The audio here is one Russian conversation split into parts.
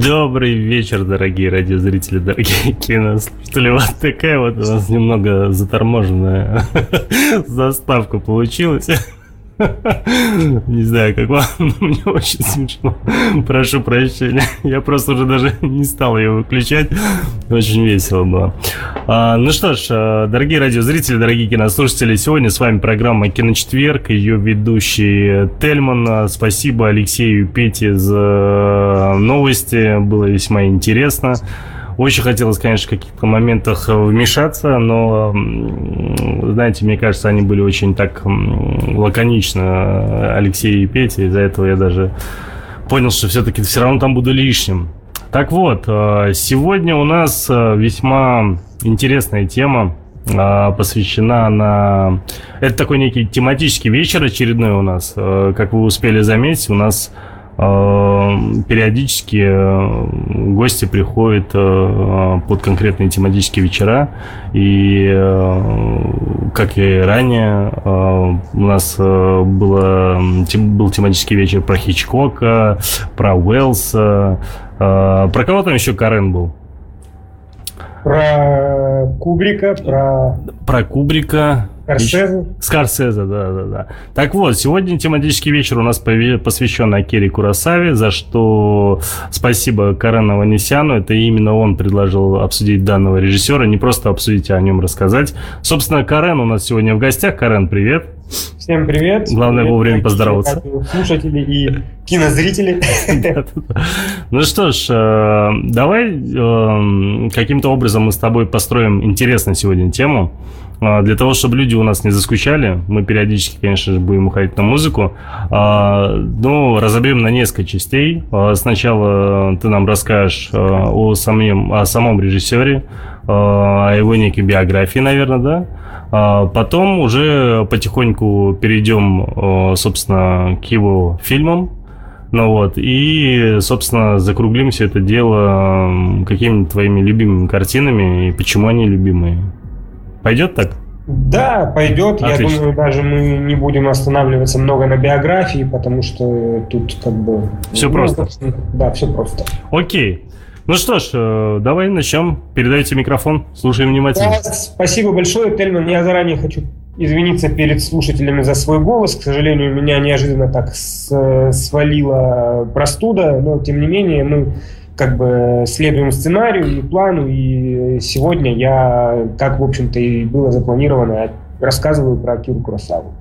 Добрый вечер, дорогие радиозрители, дорогие кинослушатели. Вот такая вот у нас немного заторможенная заставка получилась. Не знаю, как вам, но мне очень смешно. Прошу прощения. Я просто уже даже не стал ее выключать. Очень весело было. А, ну что ж, а, дорогие радиозрители, дорогие кинослушатели, сегодня с вами программа «Киночетверг», ее ведущий Тельман. Спасибо Алексею и Пете за новости, было весьма интересно. Очень хотелось, конечно, в каких-то моментах вмешаться, но, знаете, мне кажется, они были очень так лаконично, Алексей и Петя, из-за этого я даже понял, что все-таки все равно там буду лишним. Так вот, э, сегодня у нас э, весьма интересная тема, э, посвящена на... Это такой некий тематический вечер очередной у нас. Как вы успели заметить, у нас периодически э, гости приходят э, под конкретные тематические вечера. И, э, как и ранее, у нас было, был тематический вечер про Хичкока, про Уэллса. Про кого там еще Карен был? Про Кубрика, про... Про Кубрика. Скорсезе? Скорсезе, да, да, да. Так вот, сегодня тематический вечер у нас посвящен Акире Курасаве, за что спасибо Карену Ванесяну. Это именно он предложил обсудить данного режиссера, не просто обсудить, а о нем рассказать. Собственно, Карен у нас сегодня в гостях. Карен, привет. Всем привет. Главное привет, вовремя поздороваться. Слушатели и кинозрители. Ну что ж, э, давай э, каким-то образом мы с тобой построим интересную сегодня тему. А, для того, чтобы люди у нас не заскучали, мы периодически, конечно же, будем уходить на музыку. А, ну, разобьем на несколько частей. А, сначала ты нам расскажешь о самом, о самом режиссере, о его некой биографии, наверное, да? Потом уже потихоньку перейдем, собственно, к его фильмам, ну вот, и, собственно, закруглим все это дело какими-то твоими любимыми картинами и почему они любимые. Пойдет так? Да, пойдет. Отлично. Я думаю, даже мы не будем останавливаться много на биографии, потому что тут как бы... Все ну, просто. Да, все просто. Окей. Ну что ж, э, давай начнем. Передайте микрофон. Слушаем внимательно. Да, спасибо большое, Тельман. Я заранее хочу извиниться перед слушателями за свой голос. К сожалению, меня неожиданно так свалила простуда, но тем не менее мы как бы следуем сценарию и плану, и сегодня я, как, в общем-то, и было запланировано, рассказываю про Киру Куросаву.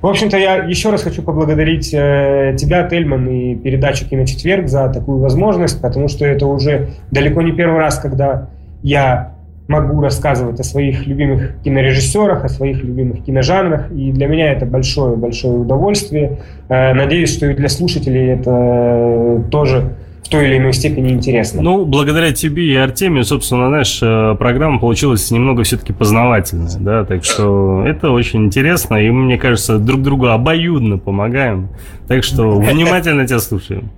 В общем-то, я еще раз хочу поблагодарить э, тебя, Тельман, и передачу «Киночетверг» за такую возможность, потому что это уже далеко не первый раз, когда я могу рассказывать о своих любимых кинорежиссерах, о своих любимых киножанрах, и для меня это большое-большое удовольствие. Э, надеюсь, что и для слушателей это тоже в той или иной степени интересно. Ну, благодаря тебе и Артемию, собственно, знаешь, э, программа получилась немного все-таки познавательная, да, так что это очень интересно, и мне кажется, друг другу обоюдно помогаем, так что внимательно тебя слушаем.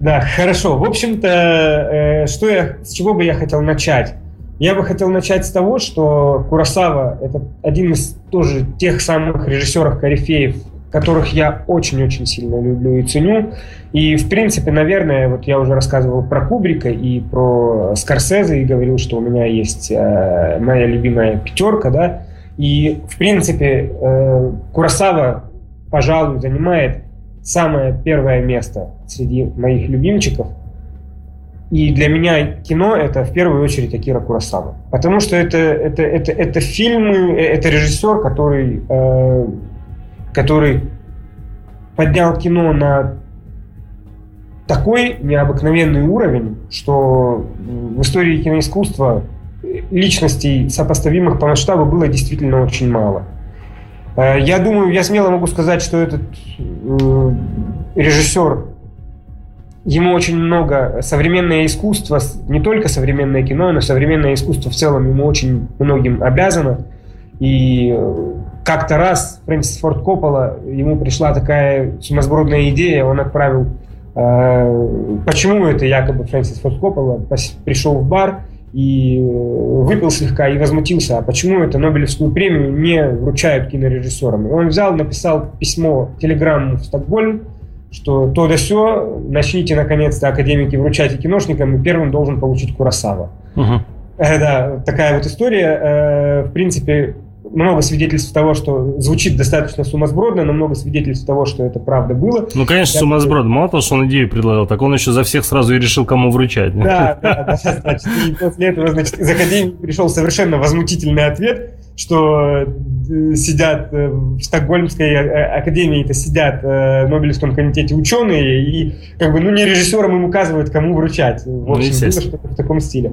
Да, хорошо. В общем-то, э, что я, с чего бы я хотел начать? Я бы хотел начать с того, что Курасава – это один из тоже тех самых режиссеров-корифеев которых я очень-очень сильно люблю и ценю. И, в принципе, наверное, вот я уже рассказывал про Кубрика и про Скорсезе и говорил, что у меня есть э, моя любимая пятерка, да. И, в принципе, э, Курасава, пожалуй, занимает самое первое место среди моих любимчиков. И для меня кино это в первую очередь Акира Курасава. Потому что это, это, это, это фильмы, э, это режиссер, который э, который поднял кино на такой необыкновенный уровень, что в истории киноискусства личностей, сопоставимых по масштабу, было действительно очень мало. Э, я думаю, я смело могу сказать, что этот э, режиссер, ему очень много современное искусство, не только современное кино, но современное искусство в целом ему очень многим обязано. И э, как-то раз Фрэнсис Форд Коппола, ему пришла такая сумасбродная идея, он отправил, э, почему это якобы Фрэнсис Форд Коппола пришел в бар и выпил слегка и возмутился, а почему это Нобелевскую премию не вручают кинорежиссерам. И он взял, написал письмо, телеграмму в Стокгольм, что то да все, начните наконец-то академики вручать и киношникам, и первым должен получить Курасава. Угу. Да, такая вот история. В принципе, много свидетельств того, что звучит достаточно сумасбродно, но много свидетельств того, что это правда было. Ну, конечно, Я... сумасбродно. Мало того, что он идею предлагал, так он еще за всех сразу и решил, кому вручать. Да, да, да. Значит, и после этого, значит, из Академии пришел совершенно возмутительный ответ, что э, сидят э, в Стокгольмской э, академии, это сидят в Нобелевском комитете ученые, и как бы, ну, не режиссерам им указывают, кому вручать. В ну, общем, ну, было что-то в таком стиле.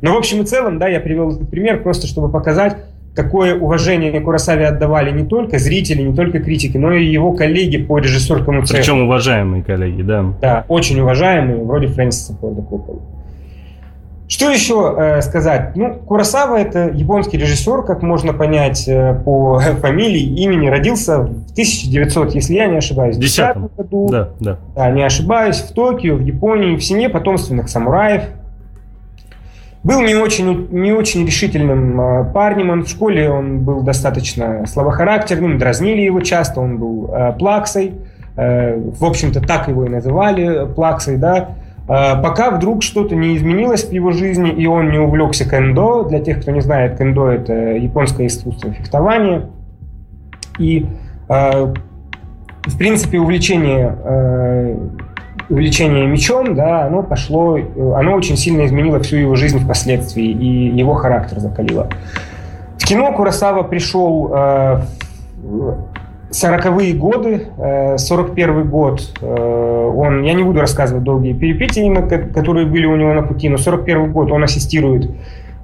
Но в общем и целом, да, я привел этот пример просто, чтобы показать, какое уважение Курасаве отдавали не только зрители, не только критики, но и его коллеги по режиссерскому цеху. Причем уважаемые коллеги, да. Да, очень уважаемые, вроде Фрэнсиса Форда Коппола. Что еще э, сказать? Ну, Курасава это японский режиссер, как можно понять э, по фамилии, имени. Родился в 1900, если я не ошибаюсь, в 10 году. Да, да. Да, не ошибаюсь, в Токио, в Японии, в семье потомственных самураев. Был не очень, не очень решительным а, парнем, он в школе он был достаточно слабохарактерным, дразнили его часто, он был э, плаксой, э, в общем-то так его и называли, плаксой, да, пока вдруг что-то не изменилось в его жизни, и он не увлекся кендо. Для тех, кто не знает, кендо – это японское искусство фехтования. И, в принципе, увлечение увлечение мечом, да, оно пошло, оно очень сильно изменило всю его жизнь впоследствии, и его характер закалило. В кино Курасава пришел э, в 40-е годы, э, 41 год, э, он, я не буду рассказывать долгие перипетии, которые были у него на пути, но 41 год он ассистирует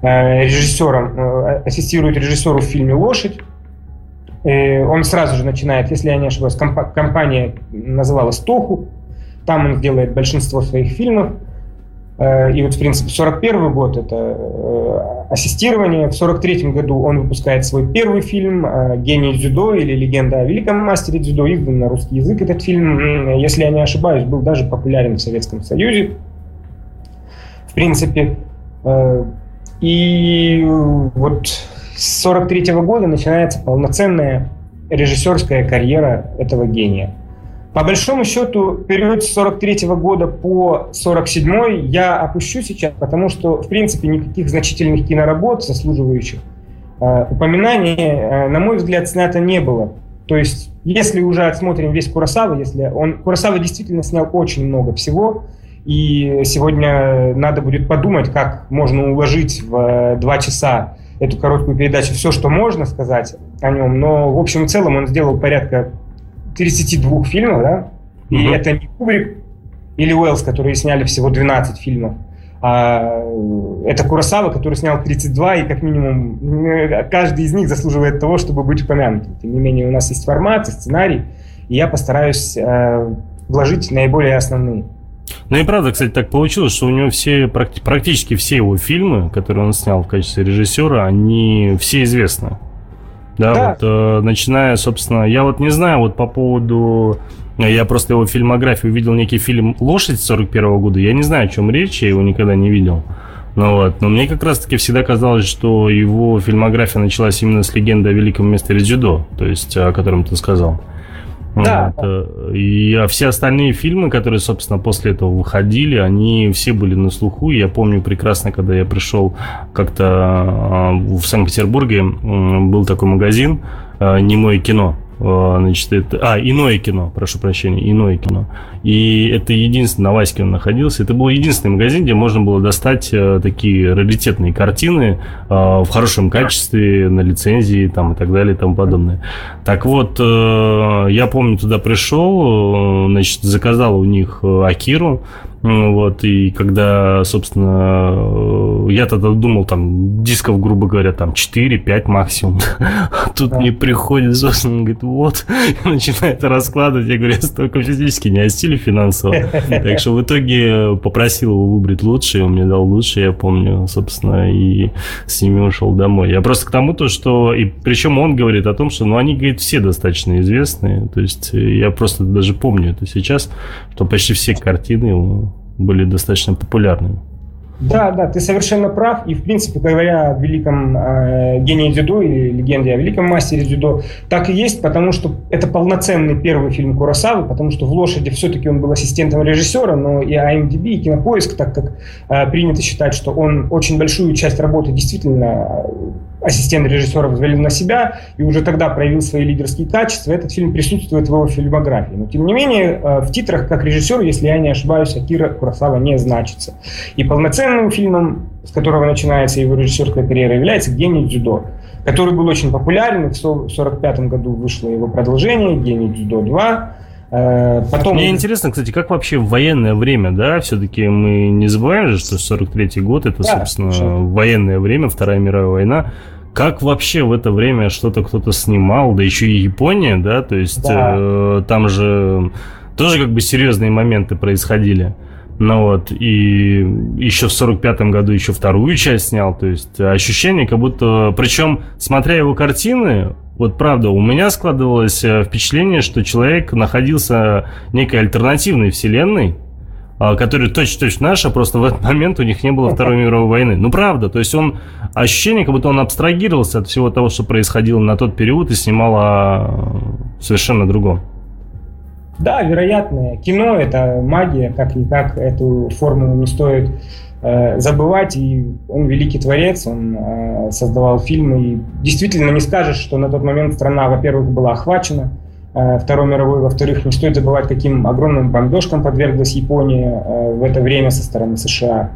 э, режиссером, э, ассистирует режиссеру в фильме «Лошадь», э, он сразу же начинает, если я не ошибаюсь, комп- компания называлась «Тоху», там он делает большинство своих фильмов. Э, и вот, в принципе, 41 год – это э, ассистирование. В 43 году он выпускает свой первый фильм э, «Гений дзюдо» или «Легенда о великом мастере дзюдо». Издан на русский язык этот фильм, если я не ошибаюсь, был даже популярен в Советском Союзе. В принципе, и вот с 43 года начинается полноценная режиссерская карьера этого гения – по большому счету, период с 43 -го года по 47 я опущу сейчас, потому что, в принципе, никаких значительных киноработ, заслуживающих э, упоминаний, э, на мой взгляд, снято не было. То есть, если уже отсмотрим весь Курасава, если он... Курасава действительно снял очень много всего, и сегодня надо будет подумать, как можно уложить в э, два часа эту короткую передачу все, что можно сказать о нем. Но, в общем и целом, он сделал порядка 32 фильмов, да? И mm-hmm. это не Кубрик или Уэллс, которые сняли всего 12 фильмов. А это Курасава, который снял 32, и как минимум каждый из них заслуживает того, чтобы быть упомянутым. Тем не менее, у нас есть формат и сценарий, и я постараюсь э, вложить наиболее основные. Ну и правда, кстати, так получилось, что у него все, практически все его фильмы, которые он снял в качестве режиссера, они все известны. Да, да. вот э, начиная, собственно, я вот не знаю, вот по поводу... Я просто его фильмографию увидел некий фильм «Лошадь» 41 года. Я не знаю, о чем речь, я его никогда не видел. Ну вот, но мне как раз-таки всегда казалось, что его фильмография началась именно с легенды о великом мастере дзюдо, то есть о котором ты сказал. Да. Вот. И а все остальные фильмы, которые, собственно, после этого выходили, они все были на слуху. Я помню прекрасно, когда я пришел как-то а, в Санкт-Петербурге, был такой магазин а, «Немое кино». А, значит, это... А, иное кино, прошу прощения, иное кино. И это единственный, на Ваське он находился, это был единственный магазин, где можно было достать э, такие раритетные картины э, в хорошем качестве, на лицензии там, и так далее и тому подобное. Так вот, э, я помню, туда пришел, значит, заказал у них Акиру, вот, и когда, собственно, я тогда думал, там, дисков, грубо говоря, там 4-5 максимум. Тут мне приходит собственно, он говорит, вот, и начинает раскладывать. Я говорю, я столько физически не осилю финансово. Так что в итоге попросил его выбрать лучшее, он мне дал лучшее, я помню, собственно, и с ними ушел домой. Я просто к тому, то, что, и причем он говорит о том, что, ну, они, говорит, все достаточно известные, то есть я просто даже помню это сейчас, что почти все картины были достаточно популярными. Да, да, ты совершенно прав. И, в принципе, говоря о великом э, гении дзюдо или легенде о великом мастере дзюдо, так и есть, потому что это полноценный первый фильм Курасавы, потому что в «Лошади» все-таки он был ассистентом режиссера, но и IMDb, и Кинопоиск, так как э, принято считать, что он очень большую часть работы действительно ассистент режиссера взвалил на себя и уже тогда проявил свои лидерские качества. Этот фильм присутствует в его фильмографии. Но, тем не менее, э, в титрах как режиссер, если я не ошибаюсь, Акира Курасава не значится. И полноценным фильмом, с которого начинается его режиссерская карьера, является «Гений дзюдо», который был очень популярен. В 1945 году вышло его продолжение «Гений дзюдо 2». Э, потом... Мне интересно, кстати, как вообще в военное время, да, все-таки мы не забываем же, что 43-й год, это, да, собственно, слушай. военное время, Вторая мировая война. Как вообще в это время что-то кто-то снимал, да еще и Япония, да, то есть да. Э, там же тоже как бы серьезные моменты происходили. Ну вот, и еще в сорок пятом году еще вторую часть снял, то есть ощущение, как будто... Причем, смотря его картины, вот правда, у меня складывалось э, впечатление, что человек находился в некой альтернативной вселенной, а, которая точно-точно наша, просто в этот момент у них не было Второй мировой войны. Ну, правда, то есть он, ощущение, как будто он абстрагировался от всего того, что происходило на тот период и снимал о совершенно другом. Да, вероятно. Кино — это магия, как-никак эту формулу не стоит забывать. И он великий творец, он э, создавал фильмы. И действительно не скажешь, что на тот момент страна, во-первых, была охвачена Э, Второй мировой. Во-вторых, не стоит забывать, каким огромным бомбежкам подверглась Япония э, в это время со стороны США.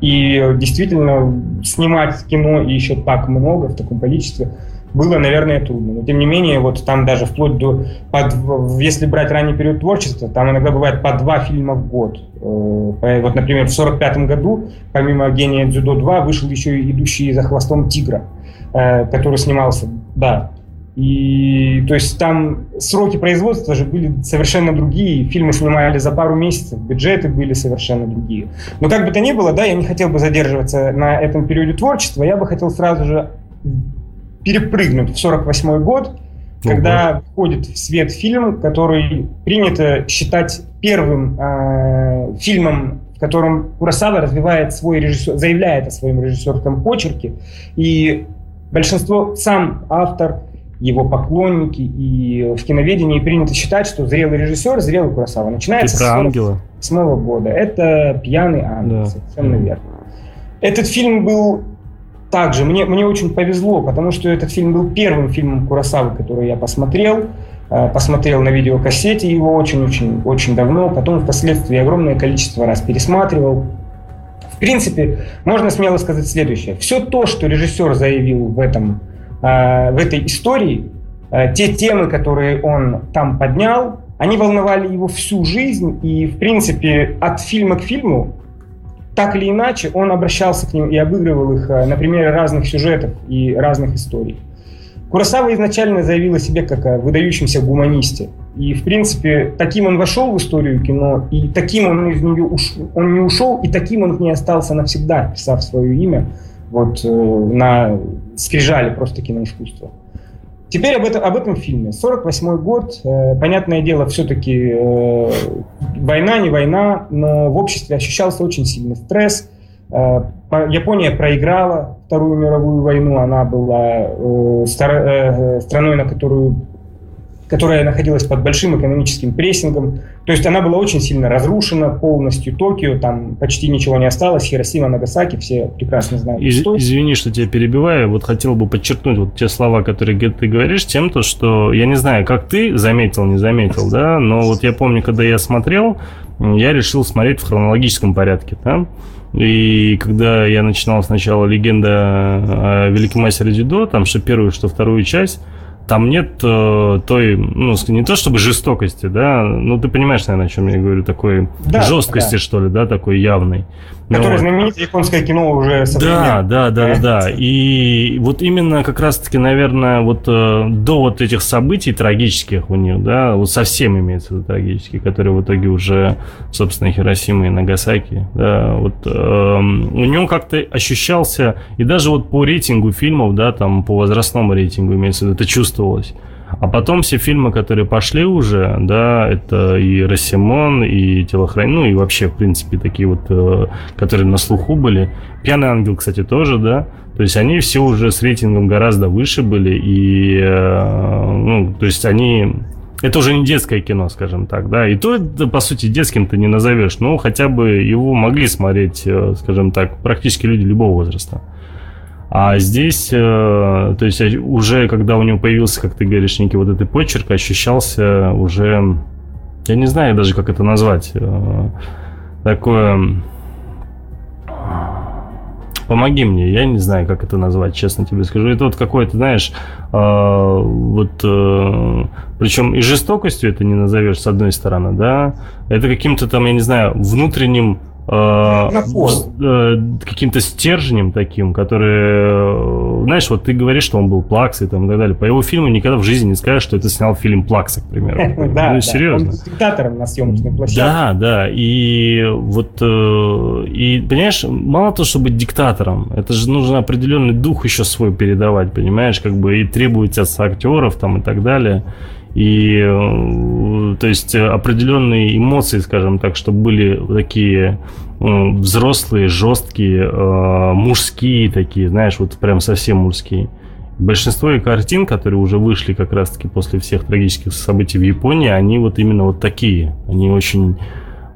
И действительно, снимать кино и еще так много, в таком количестве, было, наверное, трудно. Но, тем не менее, вот там даже вплоть до... Под, если брать ранний период творчества, там иногда бывает по два фильма в год. Э, вот, например, в 1945 году, помимо «Гения дзюдо 2», вышел еще и «Идущий за хвостом тигра», который снимался, да, и то есть там сроки производства же были совершенно другие, фильмы снимали за пару месяцев, бюджеты были совершенно другие. Но как бы то ни было, да, я не хотел бы задерживаться на этом периоде творчества, я бы хотел сразу же перепрыгнуть в 48 год, когда входит в свет фильм, который принято считать первым э, фильмом, в котором Курасава развивает свой режиссер, заявляет о своем режиссерском почерке, и большинство, сам автор, его поклонники, и в киноведении принято считать, что зрелый режиссер, зрелый Курасава, начинается с 48 года. Это «Пьяный ангел», да. совершенно верно. Этот фильм был также, мне, мне очень повезло, потому что этот фильм был первым фильмом Курасавы, который я посмотрел. Э, посмотрел на видеокассете его очень-очень-очень давно, потом впоследствии огромное количество раз пересматривал. В принципе, можно смело сказать следующее. Все то, что режиссер заявил в этом Э, в этой истории, э, те темы, которые он там поднял, они волновали его всю жизнь, и, в принципе, от фильма к фильму, так или иначе, он обращался к ним и обыгрывал их э, на примере разных сюжетов и разных историй. Курасава изначально заявил о себе как о выдающемся гуманисте. И, в принципе, таким он вошел в историю кино, и таким он из нее уш... он не ушел, и таким он в ней остался навсегда, писав свое имя вот на скрижали просто киноискусства. Теперь об этом, об этом фильме. 48 год, э, понятное дело, все-таки э, война, не война, но в обществе ощущался очень сильный стресс. Э, Япония проиграла Вторую мировую войну, она была э, стар, э, страной, на которую которая находилась под большим экономическим прессингом. То есть она была очень сильно разрушена полностью. Токио, там почти ничего не осталось. Хиросима, Нагасаки, все прекрасно знают. Из, извини, что тебя перебиваю. Вот хотел бы подчеркнуть вот те слова, которые ты говоришь, тем, то, что я не знаю, как ты заметил, не заметил, да, но вот я помню, когда я смотрел, я решил смотреть в хронологическом порядке, да, и когда я начинал сначала «Легенда о великом мастере дзюдо», там что первую, что вторую часть, там нет э, той, ну, не то чтобы жестокости, да, ну, ты понимаешь, наверное, о чем я говорю, такой да, жесткости, да. что ли, да, такой явной. Которое вот. знаменитое японское кино уже Да, да, да, да, да. И вот именно как раз-таки, наверное, вот э, до вот этих событий трагических у них, да, вот совсем имеется в виду трагические, которые в итоге уже, собственно, Хиросима и Нагасаки, да, вот э, у него как-то ощущался, и даже вот по рейтингу фильмов, да, там по возрастному рейтингу имеется в виду, это чувствовалось А потом все фильмы, которые пошли уже, да, это и Рассимон, и Телохранитель, ну и вообще, в принципе, такие вот, э, которые на слуху были. Пьяный ангел, кстати, тоже, да. То есть они все уже с рейтингом гораздо выше были, и, э, ну, то есть они это уже не детское кино, скажем так, да. И то, по сути, детским ты не назовешь. Но хотя бы его могли смотреть, э, скажем так, практически люди любого возраста. А здесь, э, то есть уже когда у него появился, как ты говоришь, некий вот этот почерк, ощущался уже, я не знаю даже, как это назвать, э, такое помоги мне, я не знаю, как это назвать, честно тебе скажу. Это вот какое-то, знаешь, э, вот, э, причем и жестокостью это не назовешь, с одной стороны, да, это каким-то там, я не знаю, внутренним Э, э, каким-то стержнем таким, который, э, знаешь, вот ты говоришь, что он был плаксой там, и так далее. По его фильму никогда в жизни не скажешь, что это снял фильм Плакса, к примеру. Да, ну, серьезно. Он диктатором на съемочной площадке. Да, да. И вот, и, понимаешь, мало того, чтобы быть диктатором, это же нужно определенный дух еще свой передавать, понимаешь, как бы и требуется от актеров там и так далее и э, то есть определенные эмоции, скажем так, чтобы были такие э, взрослые, жесткие, э, мужские такие, знаешь, вот прям совсем мужские. Большинство картин, которые уже вышли как раз-таки после всех трагических событий в Японии, они вот именно вот такие. Они очень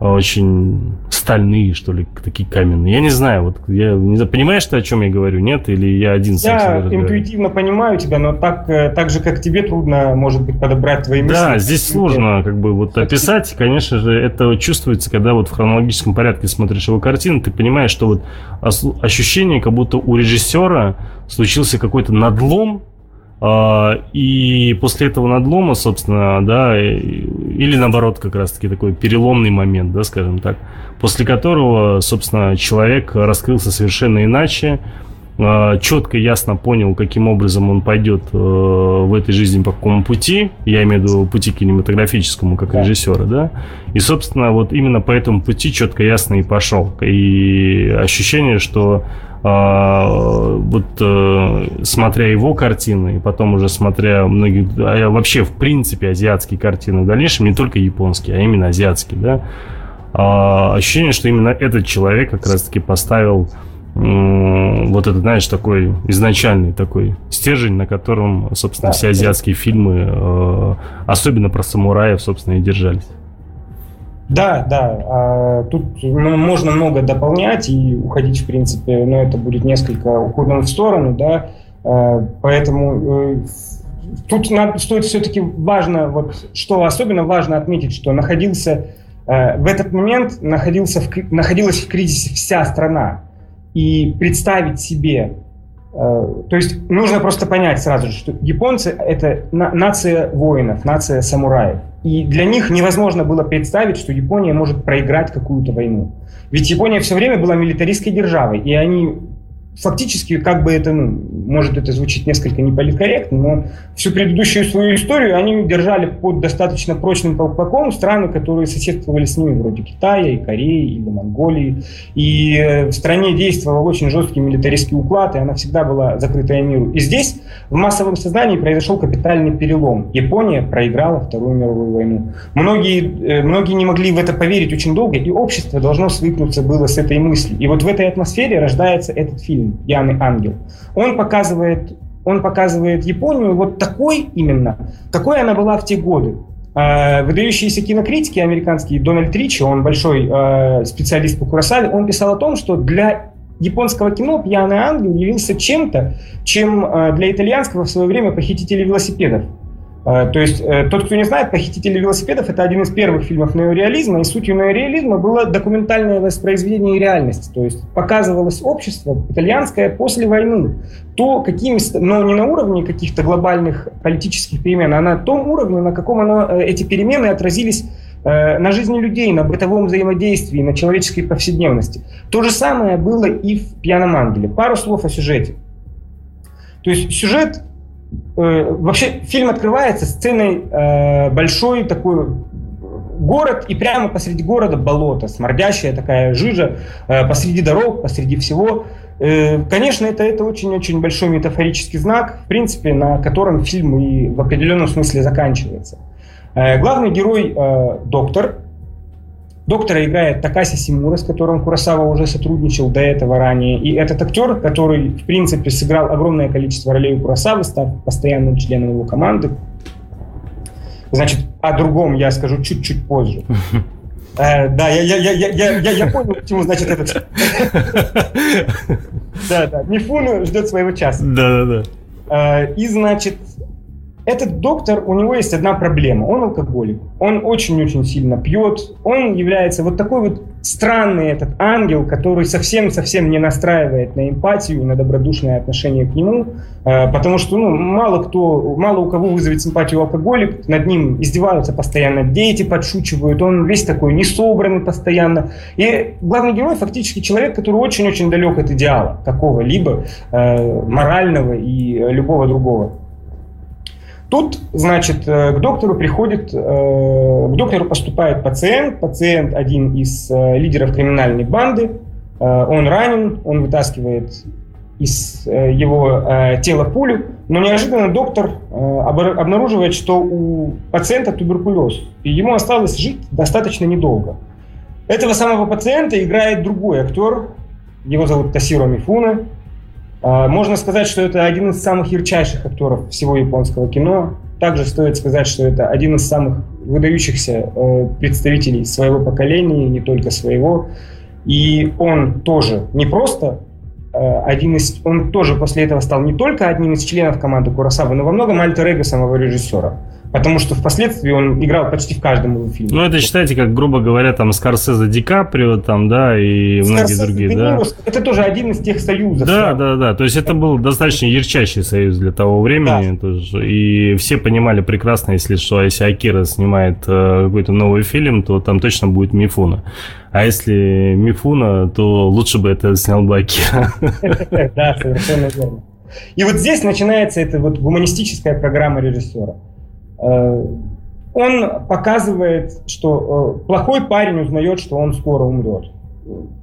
очень стальные, что ли, такие каменные. Я не знаю, вот я не знаю, понимаешь ты, о чем я говорю, нет? Или я один сам Я интуитивно понимаю тебя, но так, э, так же, как тебе, трудно, может быть, подобрать твои мысли. Да, здесь сложно как бы вот описать. Конечно же, это чувствуется, когда вот в хронологическом порядке смотришь его картину, ты понимаешь, что вот ощущение, как будто у режиссера случился какой-то надлом, и после этого надлома, собственно, да, или наоборот, как раз-таки такой переломный момент, да, скажем так, после которого, собственно, человек раскрылся совершенно иначе, а, четко, ясно понял, каким образом он пойдет э, в этой жизни по какому пути, я имею в виду пути кинематографическому, как режиссера, да, и, собственно, вот именно по этому пути четко, ясно и пошел. И ощущение, что а, вот э, смотря его картины, и потом уже смотря многие, а вообще в принципе азиатские картины в дальнейшем, не только японские, а именно азиатские, да, а, ощущение, что именно этот человек как раз-таки поставил вот этот, знаешь, такой изначальный такой стержень, на котором, собственно, все азиатские фильмы, э, особенно про самураев, собственно, и держались. Да, да. А, тут ну, можно много дополнять и уходить, в принципе, но это будет несколько уходом в сторону, да. А, поэтому э, тут надо, стоит все-таки важно, вот что особенно важно отметить, что находился э, в этот момент находился в, находилась в кризисе вся страна. И представить себе Э, то есть нужно просто понять сразу же, что японцы — это нация воинов, нация самураев. И для них невозможно было представить, что Япония может проиграть какую-то войну. Ведь Япония все время была милитаристской державой, и они фактически, как бы это, ну, может это звучит несколько неполиткорректно, но всю предыдущую свою историю они держали под достаточно прочным колпаком страны, которые соседствовали с ними, вроде Китая и Кореи или Монголии. И э, в стране действовал очень жесткий милитаристский уклад, и она всегда была закрытая миру. И здесь в массовом сознании произошел капитальный перелом. Япония проиграла Вторую мировую войну. Многие, э, многие не могли в это поверить очень долго, и общество должно свыкнуться было с этой мыслью. И вот в этой атмосфере рождается этот фильм фильм «Пьяный ангел», он показывает, он показывает Японию вот такой именно, какой она была в те годы. А, выдающиеся кинокритики американские, Дональд Ричи, он большой а, специалист по Курасаве, он писал о том, что для японского кино «Пьяный ангел» явился чем-то, чем а, для итальянского в свое время «Похитители велосипедов». Э, то есть, э, тот, кто не знает, «Похитители велосипедов» — это один из первых фильмов неореализма, и сутью неореализма было документальное воспроизведение реальности. То есть, показывалось общество итальянское после войны. То, какими, но не на уровне каких-то глобальных политических перемен, а на том уровне, на каком оно, э, эти перемены отразились на жизни людей, на бытовом взаимодействии, на человеческой повседневности. То же самое было и в «Пьяном ангеле». Пару слов о сюжете. То есть сюжет вообще фильм открывается сценой э, большой такой город, и прямо посреди города болото, смордящая такая жижа, э, посреди дорог, посреди всего. Э, конечно, это, это очень-очень большой метафорический знак, в принципе, на котором фильм и в определенном смысле заканчивается. Э, главный герой э, – доктор. Доктора играет Такаси Симура, с которым Курасава уже сотрудничал до этого ранее. И этот актер, который, в принципе, сыграл огромное количество ролей у Курасавы, став постоянным членом его команды. Значит, о другом я скажу чуть-чуть позже. Э, да, я, я, я, я, я, я понял, почему, значит, этот... Да, да, Мифуну ждет своего часа. Да, да, да. И, значит, этот доктор, у него есть одна проблема. Он алкоголик. Он очень-очень сильно пьет. Он является вот такой вот странный этот ангел, который совсем-совсем не настраивает на эмпатию на добродушное отношение к нему. Э, потому что ну, мало кто, мало у кого вызовет симпатию алкоголик. Над ним издеваются постоянно. Дети подшучивают. Он весь такой несобранный постоянно. И главный герой фактически человек, который очень-очень далек от идеала какого-либо э, морального и любого другого. Тут, значит, э, к доктору приходит, э, к доктору поступает пациент, пациент один из э, лидеров криминальной банды, он ранен, он вытаскивает из его тела пулю, но неожиданно доктор обнаруживает, что у пациента туберкулез, и ему осталось жить достаточно недолго. Этого самого пациента играет другой актер, его зовут Тасиро Мифуна, можно сказать, что это один из самых ярчайших актеров всего японского кино. Также стоит сказать, что это один из самых выдающихся э, представителей своего поколения, не только своего. И он тоже не просто э, один из... Он тоже после этого стал не только одним из членов команды Курасавы, но во многом альтер-эго самого режиссера потому что впоследствии он играл почти в каждом его фильме. Ну, это считайте, как, грубо говоря, там Скорсезе Ди Каприо, там, да, и Скорсезе, многие другие, да. Это тоже один из тех союзов. Да, да, да, то есть это был достаточно ярчайший союз для того времени, да. тоже, и все понимали прекрасно, если что, если Акира снимает э, какой-то новый фильм, то там точно будет Мифуна. А если Мифуна, то лучше бы это снял бы Акира. Да, совершенно верно. И вот здесь начинается эта вот гуманистическая программа режиссера. Э, он показывает, что э, плохой парень узнает, что он скоро умрет.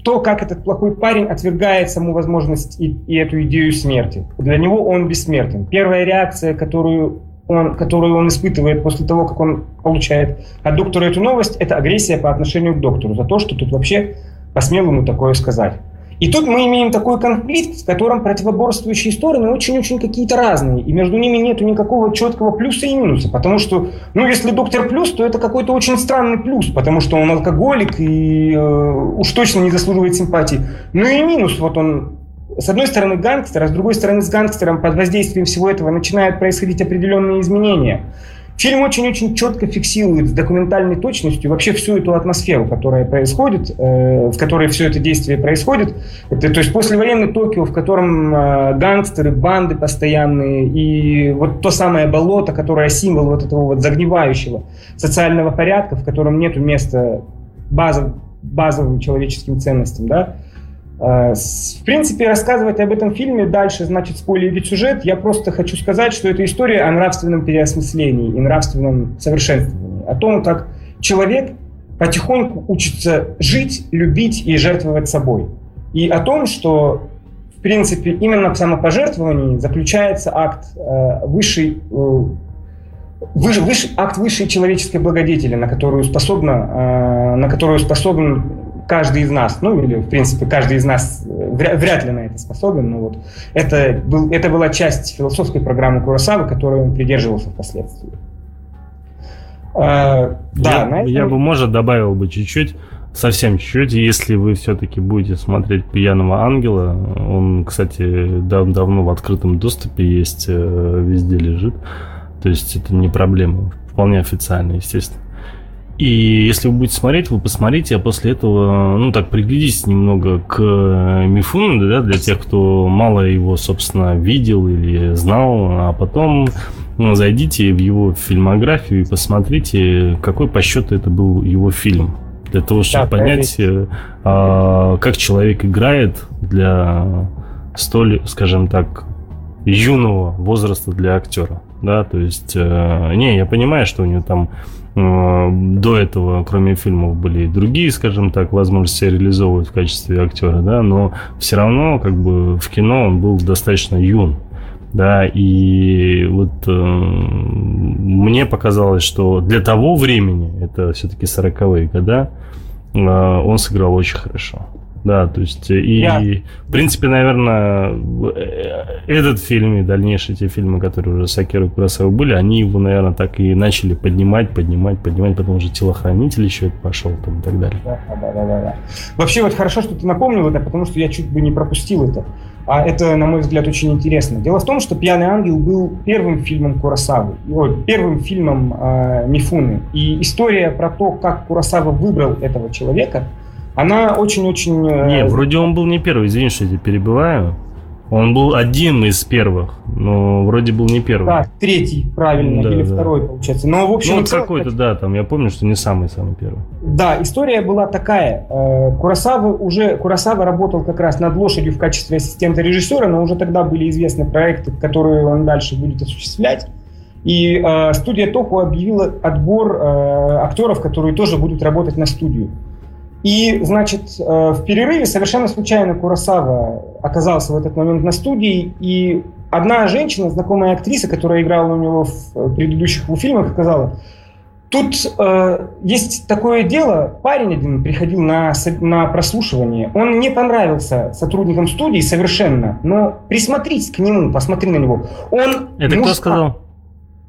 То, как этот плохой парень отвергает саму возможность и, и эту идею смерти. Для него он бессмертен. Первая реакция, которую он, которую он испытывает после того, как он получает от доктора эту новость, это агрессия по отношению к доктору за то, что тут вообще посмел ему такое сказать. И тут мы имеем такой конфликт, в котором противоборствующие стороны очень-очень какие-то разные. И между ними нет никакого четкого плюса и минуса. Потому что, ну, если доктор плюс, то это какой-то очень странный плюс. Потому что он алкоголик и э, уж точно не заслуживает симпатии. Ну и минус, вот он с одной стороны гангстер, а с другой стороны с гангстером под воздействием всего этого начинают происходить определенные изменения. Фильм очень-очень четко фиксирует с документальной точностью вообще всю эту атмосферу, которая происходит, э, в которой все это действие происходит. Это, то есть послевоенный Токио, в котором э, гангстеры, банды постоянные и вот то самое болото, которое символ вот этого вот загнивающего социального порядка, в котором нет места базов, базовым человеческим ценностям, да, в принципе, рассказывать об этом фильме дальше, значит, спойлерить сюжет. Я просто хочу сказать, что это история о нравственном переосмыслении и нравственном совершенствовании. О том, как человек потихоньку учится жить, любить и жертвовать собой. И о том, что, в принципе, именно в самопожертвовании заключается акт э, высшей э, выш, выш, акт высшей человеческой благодетели, на которую способна, э, на которую способен каждый из нас, ну или в принципе каждый из нас э, вряд, ли на это способен, но вот это, был, это была часть философской программы Куросавы, которой он придерживался впоследствии. А, да, я, этом... я бы, может, добавил бы чуть-чуть, совсем чуть-чуть, если вы все-таки будете смотреть «Пьяного ангела», он, кстати, дав давно в открытом доступе есть, э, везде лежит, то есть это не проблема, вполне официально, естественно. И если вы будете смотреть, вы посмотрите, а после этого, ну так, приглядитесь немного к э, Мифуну, да, для тех, кто мало его, собственно, видел или знал, а потом ну, зайдите в его фильмографию и посмотрите, какой по счету это был его фильм. Для того, чтобы да, понять, э, а, как человек играет для столь, скажем так, юного возраста для актера. Да, то есть, э, не, я понимаю, что у него там э, до этого, кроме фильмов, были и другие, скажем так, возможности реализовывать в качестве актера, да, но все равно, как бы, в кино он был достаточно юн, да, и вот э, мне показалось, что для того времени, это все-таки 40-е года, э, он сыграл очень хорошо. Да, то есть и, Я... в принципе, наверное, этот фильм и дальнейшие те фильмы, которые уже с Акирой Курасавой были, они его, наверное, так и начали поднимать, поднимать, поднимать, потом уже телохранитель еще это пошел там и так далее. Да, да, да, да. Вообще вот хорошо, что ты напомнил это, потому что я чуть бы не пропустил это. А это, на мой взгляд, очень интересно. Дело в том, что «Пьяный ангел» был первым фильмом Курасавы, ой, первым фильмом э, Мифуны. И история про то, как Курасава выбрал этого человека – она очень-очень... Э, не, вроде он был не первый, извини, что я тебя перебиваю. Он был один из первых, но вроде был не первый. Да, третий, правильно, да, или да. второй, получается. Но, в общем, ну, вот какой-то, да, там, я помню, что не самый-самый первый. Да, история была такая. Э, Курасава уже, Курасава работал как раз над лошадью в качестве ассистента режиссера, но уже тогда были известны проекты, которые он дальше будет осуществлять. И э, студия Току объявила отбор э, актеров, которые тоже будут работать на студию. И, значит, э, в перерыве совершенно случайно Курасава оказался в этот момент на студии, и одна женщина, знакомая актриса, которая играла у него в э, предыдущих его фильмах, сказала, тут э, есть такое дело, парень один приходил на, на прослушивание, он не понравился сотрудникам студии совершенно, но присмотрись к нему, посмотри на него. Он Это мужик... кто сказал?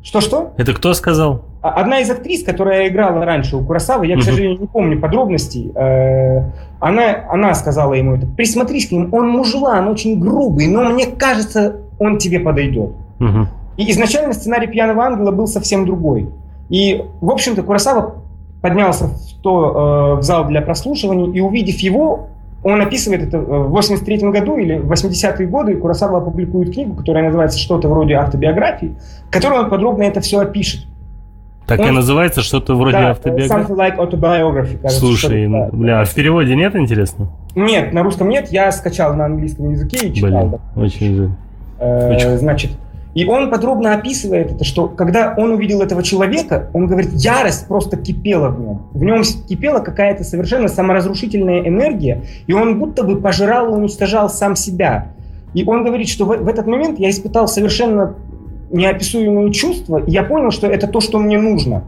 Что-что? Это кто сказал? А, одна из актрис, которая играла раньше у Курасавы, я, к сожалению, не помню подробностей, э, она, она сказала ему это. Присмотрись к нему, он мужлан, очень грубый, но мне кажется, он тебе подойдет. Угу. И изначально сценарий «Пьяного ангела» был совсем другой. И, в общем-то, Курасава поднялся в, то, э, в зал для прослушивания, и увидев его, он описывает это в 83 году или в 80-е годы, Курасава опубликует книгу, которая называется что-то вроде автобиографии, в которой он подробно это все опишет. Так он, и называется что-то вроде да, автобиографии? Something like autobiography. Кажется, Слушай, бля, а в переводе нет, интересно? Нет, на русском нет, я скачал на английском языке и читал. Блин, да. очень жаль. Э, значит, и он подробно описывает это, что когда он увидел этого человека, он говорит, ярость просто кипела в нем. В нем кипела какая-то совершенно саморазрушительная энергия, и он будто бы пожирал и уничтожал сам себя. И он говорит, что в, в этот момент я испытал совершенно неописуемые чувства, и я понял, что это то, что мне нужно.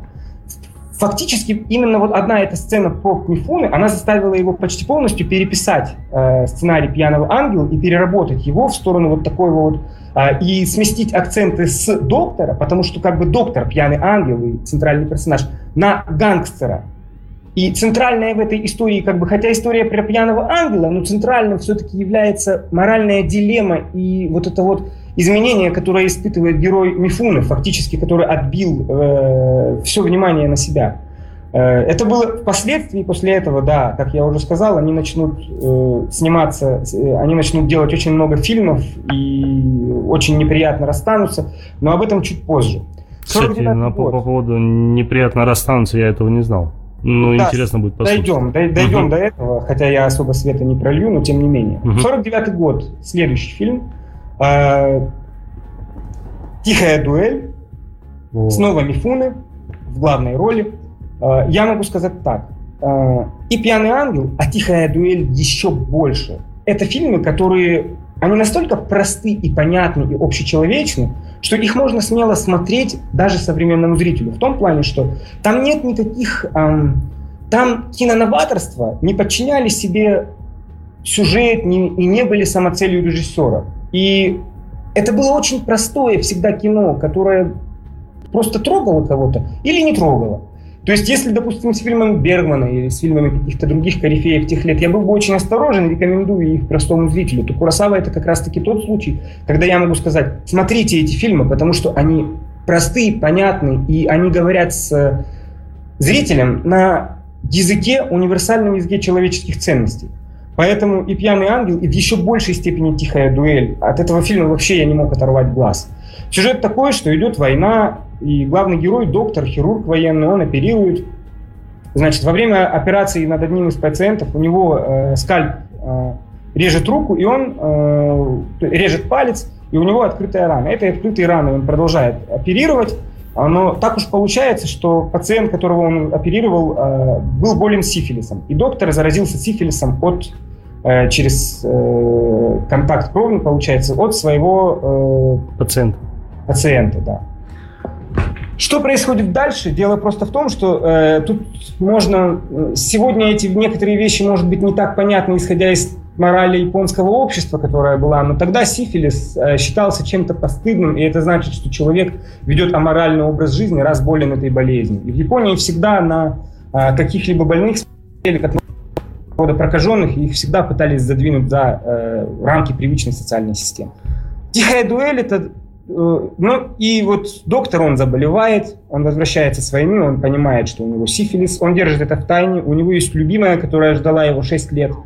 Фактически именно вот одна эта сцена по Мифуне, она заставила его почти полностью переписать э, сценарий «Пьяного ангела» и переработать его в сторону вот такой вот э, и сместить акценты с доктора, потому что как бы доктор, пьяный ангел и центральный персонаж, на гангстера. И центральная в этой истории, как бы, хотя история про пьяного ангела, но центральным все-таки является моральная дилемма и вот это вот изменение, которое испытывает герой Мифуны, фактически, который отбил э, все внимание на себя. Э, это было впоследствии, после этого, да, как я уже сказал, они начнут э, сниматься, э, они начнут делать очень много фильмов и очень неприятно расстанутся, но об этом чуть позже. Кстати, на, по, по поводу неприятно расстанутся, я этого не знал. Ну, да, интересно будет послушать. Дойдем, дойдем угу. до этого, хотя я особо света не пролью, но тем не менее. Угу. 49-й год, следующий фильм – а, Тихая дуэль. О. Снова Мифуны в главной роли. А, я могу сказать так. А, и «Пьяный ангел», а «Тихая дуэль» еще больше. Это фильмы, которые они настолько просты и понятны и общечеловечны, что их можно смело смотреть даже современному зрителю. В том плане, что там нет никаких... Эм, там киноноваторства не подчиняли себе сюжет не, и не были самоцелью режиссера. И это было очень простое всегда кино, которое просто трогало кого-то или не трогало. То есть, если, допустим, с фильмом Бергмана или с фильмами каких-то других корифеев тех лет, я был бы очень осторожен, рекомендую их простому зрителю, то Курасава это как раз-таки тот случай, когда я могу сказать, смотрите эти фильмы, потому что они простые, понятны, и они говорят с зрителем на языке, универсальном языке человеческих ценностей. Поэтому и «Пьяный ангел», и в еще большей степени «Тихая дуэль». От этого фильма вообще я не мог оторвать глаз. Сюжет такой, что идет война, и главный герой, доктор, хирург военный, он оперирует. Значит, во время операции над одним из пациентов у него э, скальп э, режет руку, и он э, режет палец, и у него открытая рана. Этой открытой раны он продолжает оперировать, но так уж получается, что пациент, которого он оперировал, э, был болен сифилисом. И доктор заразился сифилисом от, э, через э, контакт крови, получается, от своего пациента. Пациента, да. Что происходит дальше? Дело просто в том, что э, тут можно... Сегодня эти некоторые вещи, может быть, не так понятны, исходя из морали японского общества, которая была, но тогда сифилис э, считался чем-то постыдным, и это значит, что человек ведет аморальный образ жизни, раз болен этой болезнью. И в Японии всегда на э, каких-либо больных смотрели как рода прокаженных, и их всегда пытались задвинуть за э, рамки привычной социальной системы. Тихая дуэль это ну, и вот доктор, он заболевает, он возвращается своими, он понимает, что у него сифилис, он держит это в тайне, у него есть любимая, которая ждала его 6 лет –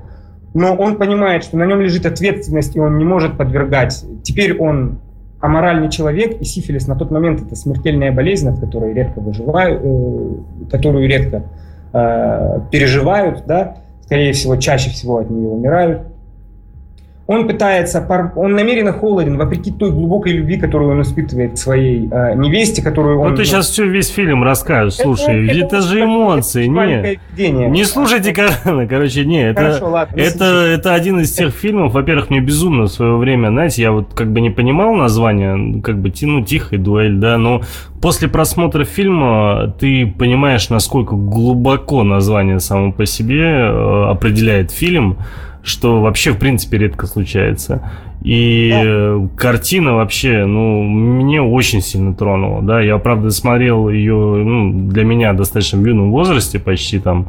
но он понимает, что на нем лежит ответственность, и он не может подвергать. Теперь он аморальный человек, и сифилис на тот момент это смертельная болезнь, от которой редко выживают, э, которую редко э, переживают, да, скорее всего, чаще всего от нее умирают. Он пытается, он намеренно холоден, вопреки той глубокой любви, которую он испытывает к своей э, невесте, которую он... Ну ты сейчас все весь фильм расскажешь, слушай, это, это, это же эмоции, не, не слушайте Карана, короче, не, это, Хорошо, ладно, это, это один из тех фильмов, во-первых, мне безумно в свое время, знаете, я вот как бы не понимал название, как бы, ну, тихая дуэль, да, но после просмотра фильма ты понимаешь, насколько глубоко название само по себе э, определяет фильм, что вообще, в принципе, редко случается. И да. картина вообще, ну, мне очень сильно тронула, да. Я, правда, смотрел ее, ну, для меня достаточно в юном возрасте, почти там,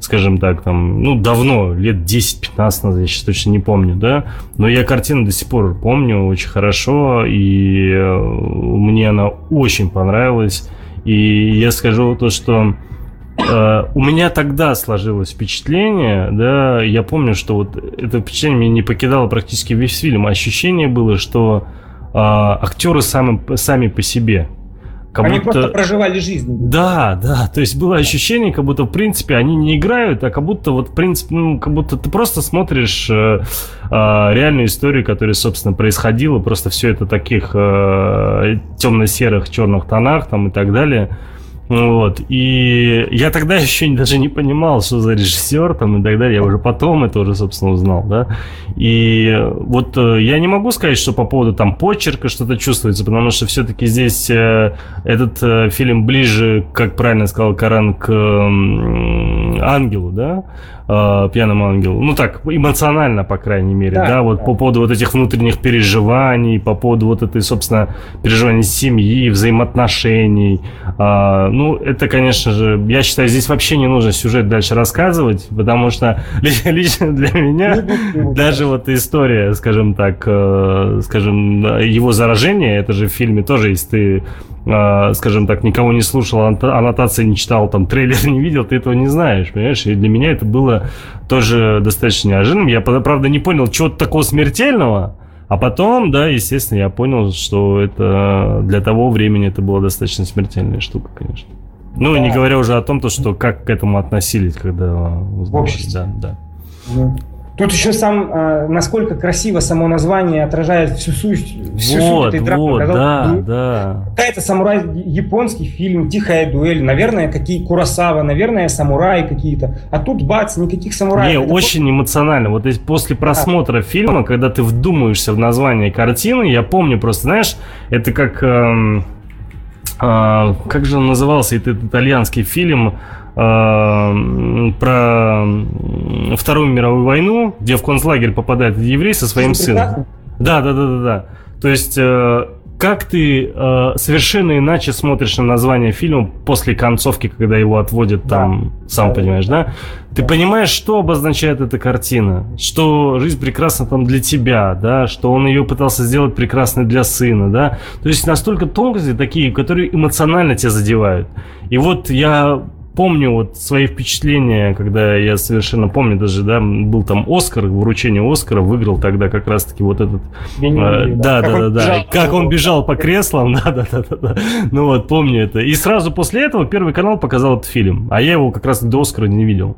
скажем так, там, ну, давно, лет 10-15 назад, я сейчас точно не помню, да, но я картину до сих пор помню очень хорошо, и э, мне она очень понравилась, и я скажу то, что Э, у меня тогда сложилось впечатление, да, я помню, что вот это впечатление меня не покидало практически весь фильм. Ощущение было, что э, актеры сами, сами по себе. Как они будто... просто проживали жизнь. Да, да. То есть было ощущение, как будто, в принципе, они не играют, а как будто, вот, в принципе, ну, как будто ты просто смотришь э, э, реальную историю, которая, собственно, происходила. Просто все это таких э, темно-серых, черных тонах там и так далее. Вот. И я тогда еще даже не понимал, что за режиссер там и так далее. Я уже потом это уже, собственно, узнал, да. И вот э, я не могу сказать, что по поводу там почерка что-то чувствуется, потому что все-таки здесь э, этот э, фильм ближе, как правильно сказал Каран, к ангелу, да э, пьяному ангелу. Ну так, эмоционально, по крайней мере, да, да вот да. по поводу вот этих внутренних переживаний, по поводу вот этой, собственно, переживаний семьи, взаимоотношений. Э, ну, это, конечно же, я считаю, здесь вообще не нужно сюжет дальше рассказывать, потому что лично для меня даже вот история, скажем так, э, скажем, его заражение, это же в фильме тоже, если ты э, скажем так, никого не слушал, аннотации не читал, там трейлер не видел, ты этого не знаешь, понимаешь? И для меня это было тоже достаточно неожиданным. Я, правда, не понял, чего такого смертельного, а потом, да, естественно, я понял, что это для того времени это была достаточно смертельная штука, конечно. Ну, да. не говоря уже о том, то, что как к этому относились, когда. В обществе. Да, да. Тут еще сам, э, насколько красиво само название отражает всю суть, всю вот, суть этой драмы. Вот, да, ду... да. Какая-то самурай, японский фильм, тихая дуэль, наверное, какие Курасава, наверное, самураи какие-то. А тут бац, никаких самураев. Не, Это очень просто... эмоционально. Вот после просмотра а. фильма, когда ты вдумаешься в название картины, я помню просто, знаешь, это как... Эм, э, как же он назывался, этот итальянский фильм про Вторую мировую войну, где в концлагерь попадает еврей со своим сыном. Да, да, да, да, да. То есть э, как ты э, совершенно иначе смотришь на название фильма после концовки, когда его отводят там, да. сам да, понимаешь, да? Ты да. понимаешь, что обозначает эта картина, что жизнь прекрасна там для тебя, да, что он ее пытался сделать прекрасной для сына, да? То есть настолько тонкости такие, которые эмоционально тебя задевают. И вот я помню вот свои впечатления, когда я совершенно помню даже, да, был там Оскар, вручение Оскара, выиграл тогда как раз-таки вот этот... Э, да, да, да, да, да. Как он бежал по креслам, да, да, да, да, да. Ну вот, помню это. И сразу после этого Первый канал показал этот фильм, а я его как раз до Оскара не видел.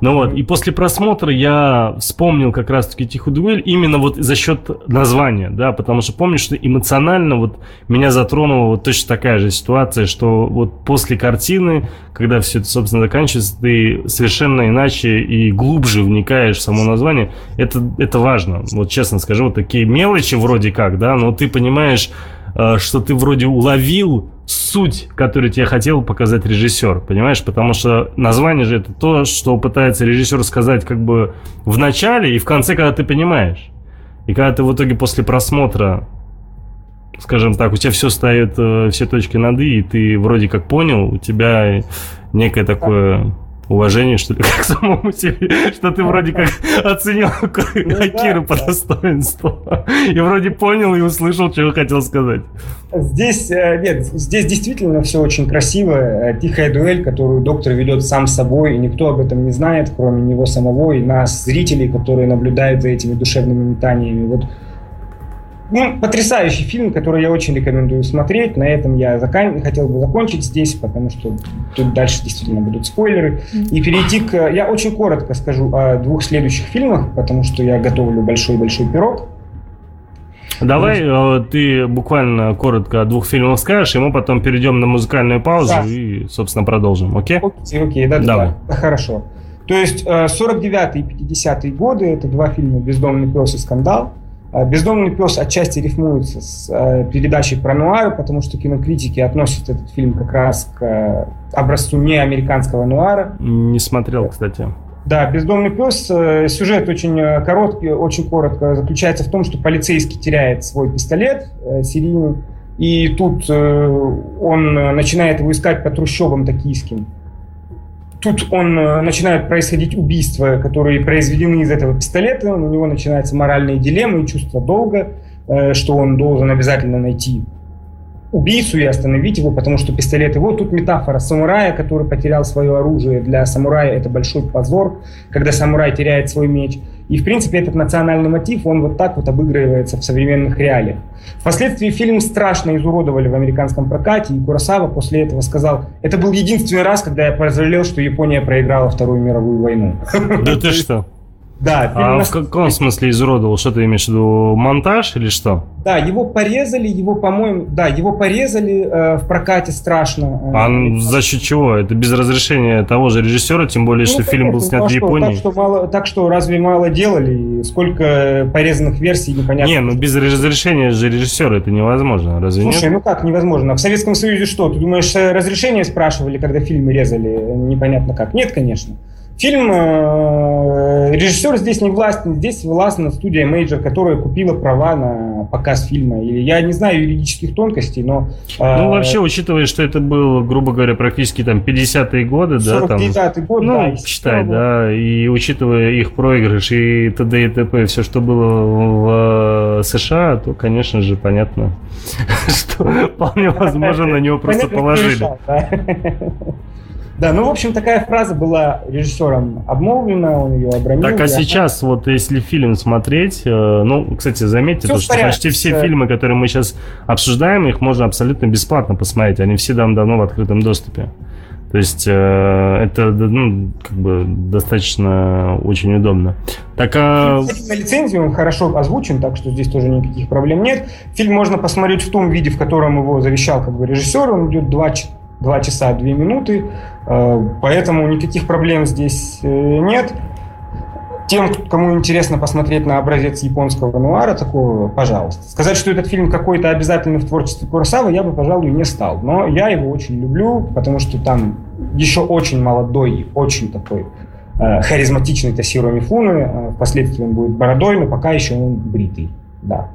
Ну вот, и после просмотра я вспомнил как раз-таки «Тихую дуэль» именно вот за счет названия, да, потому что помню, что эмоционально вот меня затронула вот точно такая же ситуация, что вот после картины, когда все это, собственно, заканчивается, ты совершенно иначе и глубже вникаешь в само название. Это, это важно. Вот честно скажу, вот такие мелочи вроде как, да, но ты понимаешь, что ты вроде уловил суть, которую тебе хотел показать режиссер, понимаешь? Потому что название же это то, что пытается режиссер сказать как бы в начале и в конце, когда ты понимаешь. И когда ты в итоге после просмотра, скажем так, у тебя все стоит, э, все точки над «и», и ты вроде как понял, у тебя некое такое уважение, что ли, к самому себе, что ты вроде как оценил ну, Акиру по достоинству. И вроде понял и услышал, что хотел сказать. Здесь, э, нет, здесь действительно все очень красиво. Э, тихая дуэль, которую доктор ведет сам собой, и никто об этом не знает, кроме него самого и нас, зрителей, которые наблюдают за этими душевными метаниями. Вот ну, потрясающий фильм, который я очень рекомендую смотреть. На этом я закан... хотел бы закончить здесь, потому что тут дальше действительно будут спойлеры. И перейти к... Я очень коротко скажу о двух следующих фильмах, потому что я готовлю большой-большой пирог. Давай э, ты буквально коротко о двух фильмах скажешь, и мы потом перейдем на музыкальную паузу да. и, собственно, продолжим. Окей? Окей, окей, да, Давай. да. Хорошо. То есть 49 и 50 годы это два фильма «Бездомный пес» и «Скандал». А, «Бездомный пес» отчасти рифмуется с э, передачей про нуар, потому что кинокритики относят этот фильм как раз к э, образцу не американского нуара. Не смотрел, кстати. Да, «Бездомный пес». Э, сюжет очень короткий, очень коротко. Заключается в том, что полицейский теряет свой пистолет серийный, и тут он начинает его искать по трущобам токийским тут он э, начинает происходить убийства, которые произведены из этого пистолета, у него начинаются моральные дилеммы и чувство долга, э, что он должен обязательно найти убийцу и остановить его, потому что пистолет его. Тут метафора самурая, который потерял свое оружие. Для самурая это большой позор, когда самурай теряет свой меч. И, в принципе, этот национальный мотив, он вот так вот обыгрывается в современных реалиях. Впоследствии фильм страшно изуродовали в американском прокате, и Курасава после этого сказал, это был единственный раз, когда я пожалел, что Япония проиграла Вторую мировую войну. Да ты что? Да. А в каком смысле изуродовал? Что ты имеешь в виду? Монтаж или что? Да, его порезали, его, по-моему, да, его порезали э, в прокате страшно. А за счет чего? Это без разрешения того же режиссера, тем более, ну, что конечно, фильм был снят ну, а в Японии. Так что, мало, так что разве мало делали? Сколько порезанных версий, непонятно. Не, ну без разрешения же режиссера это невозможно, разве Слушай, нет? ну как невозможно? В Советском Союзе что? Ты думаешь, э, разрешение спрашивали, когда фильмы резали? Непонятно как. Нет, конечно. Фильм, э, режиссер здесь не властен, здесь властна студия Мейджор, которая купила права на показ фильма. Или я не знаю юридических тонкостей, но... Э, ну, вообще, учитывая, что это был, грубо говоря, практически там 50-е годы, да, там... 50-й год, ну, да. считай, да, и учитывая их проигрыш и т.д. и т.п., все, что было в э, США, то, конечно же, понятно, что вполне возможно на него просто положили. Да, ну, в общем, такая фраза была режиссером обмолвлена, он ее обронил. Так, а сейчас, вот если фильм смотреть, э, ну, кстати, заметьте, то, что почти все фильмы, которые мы сейчас обсуждаем, их можно абсолютно бесплатно посмотреть, они все давно в открытом доступе. То есть э, это ну, как бы достаточно очень удобно. Так, а... На лицензии он хорошо озвучен, так что здесь тоже никаких проблем нет. Фильм можно посмотреть в том виде, в котором его завещал как бы режиссер. Он идет 2, 2 часа 2 минуты, поэтому никаких проблем здесь э, нет. Тем, кому интересно посмотреть на образец японского нуара, такого, пожалуйста. Сказать, что этот фильм какой-то обязательно в творчестве Куросавы, я бы, пожалуй, не стал. Но я его очень люблю, потому что там еще очень молодой, очень такой э, харизматичный Тасиро Мифуны. Э, впоследствии он будет бородой, но пока еще он бритый. Да.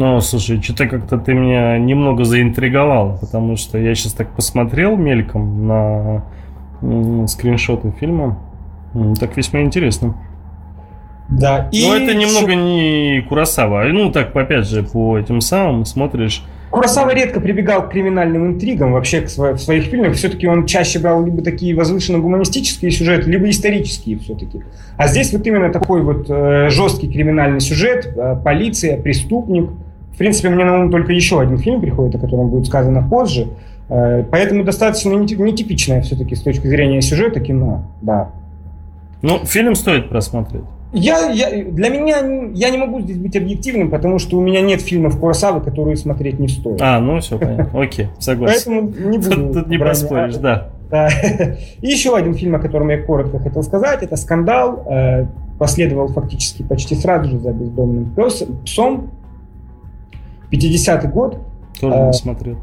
Ну, слушай, что-то как-то ты меня немного заинтриговал, потому что я сейчас так посмотрел мельком на скриншоты фильма. Так весьма интересно. Да, и... Но это немного не Курасава. Ну, так, опять же, по этим самым смотришь... Курасава редко прибегал к криминальным интригам вообще в своих фильмах. Все-таки он чаще брал либо такие возвышенно-гуманистические сюжеты, либо исторические все-таки. А здесь вот именно такой вот э, жесткий криминальный сюжет, э, полиция, преступник. В принципе, мне на ум только еще один фильм приходит, о котором будет сказано позже. Э, поэтому достаточно нетипичное все-таки с точки зрения сюжета кино, да. Ну, фильм стоит просмотреть. Я, я, для меня, я не могу здесь быть объективным, потому что у меня нет фильмов Куросавы, которые смотреть не стоит. А, ну все, понятно. Окей, согласен. Поэтому не буду... Тут не поспоришь, да. да. И еще один фильм, о котором я коротко хотел сказать, это «Скандал». Э, последовал фактически почти сразу же за «Бездомным псом». 50-й год. Тоже не э, смотрел.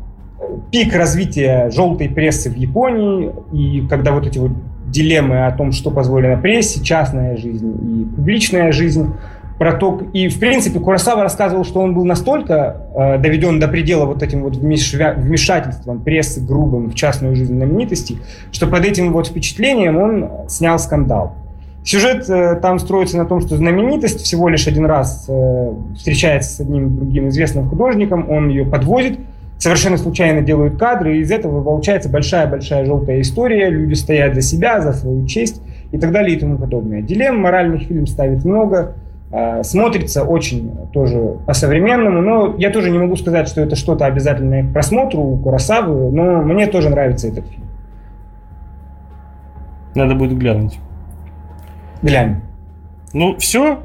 Пик развития желтой прессы в Японии, и когда вот эти вот дилеммы о том, что позволено прессе, частная жизнь и публичная жизнь, про то, и в принципе Курасава рассказывал, что он был настолько э, доведен до предела вот этим вот вмешательством прессы грубым в частную жизнь знаменитостей, что под этим вот впечатлением он снял скандал. Сюжет э, там строится на том, что знаменитость всего лишь один раз э, встречается с одним другим известным художником, он ее подвозит, совершенно случайно делают кадры, и из этого получается большая-большая желтая история, люди стоят за себя, за свою честь и так далее и тому подобное. Дилемм моральных фильм ставит много, а, смотрится очень тоже по-современному, но я тоже не могу сказать, что это что-то обязательное к просмотру у Курасавы, но мне тоже нравится этот фильм. Надо будет глянуть. Глянь. Ну, все?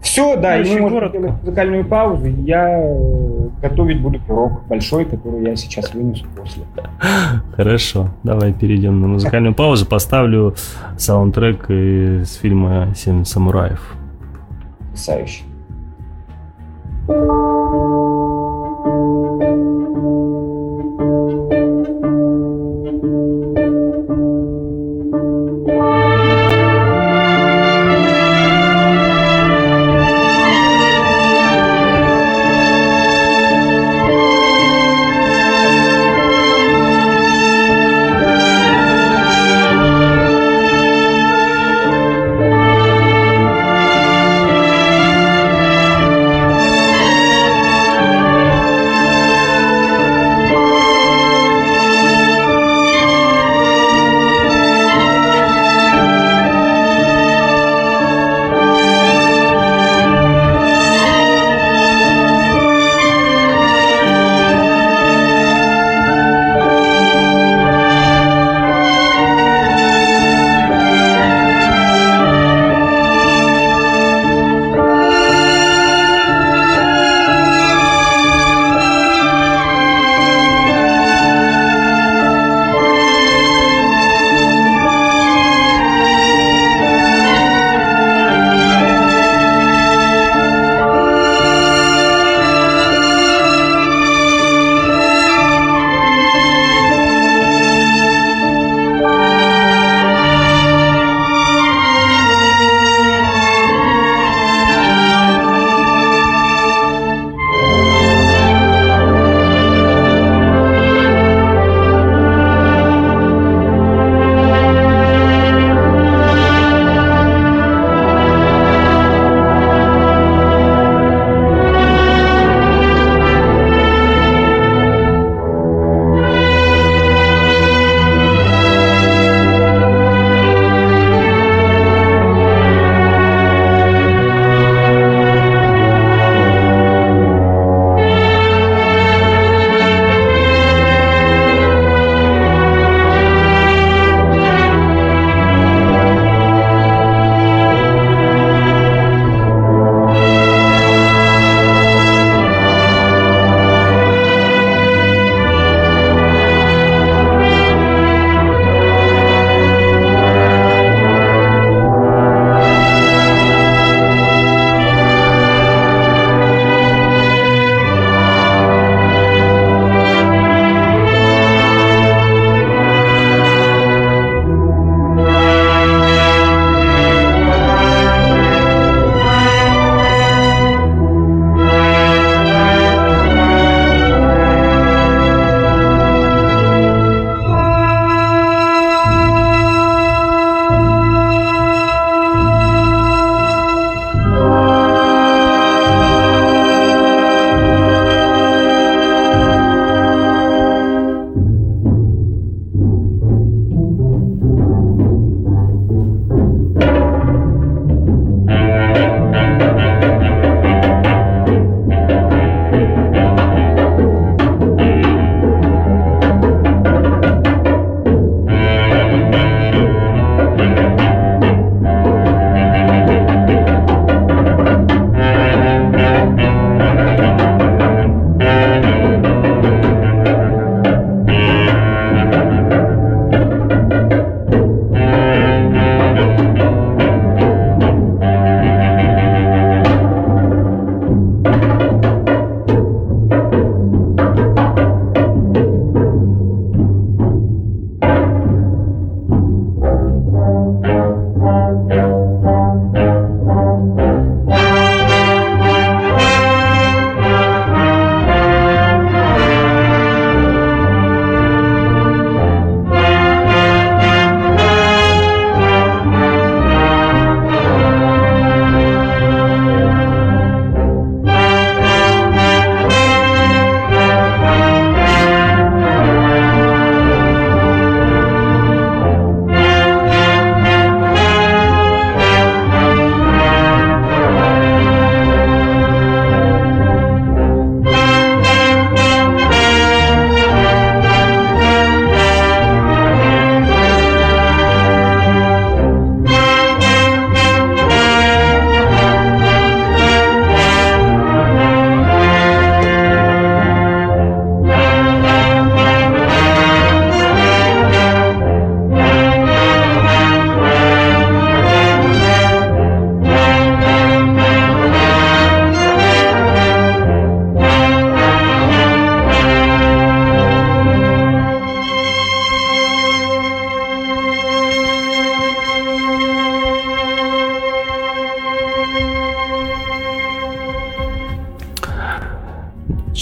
Все, да, и мы можем сделать музыкальную паузу. Я э, готовить буду пирог большой, который я сейчас вынесу после. Хорошо, давай перейдем на музыкальную паузу. Поставлю саундтрек из фильма «Семь самураев». Потрясающе.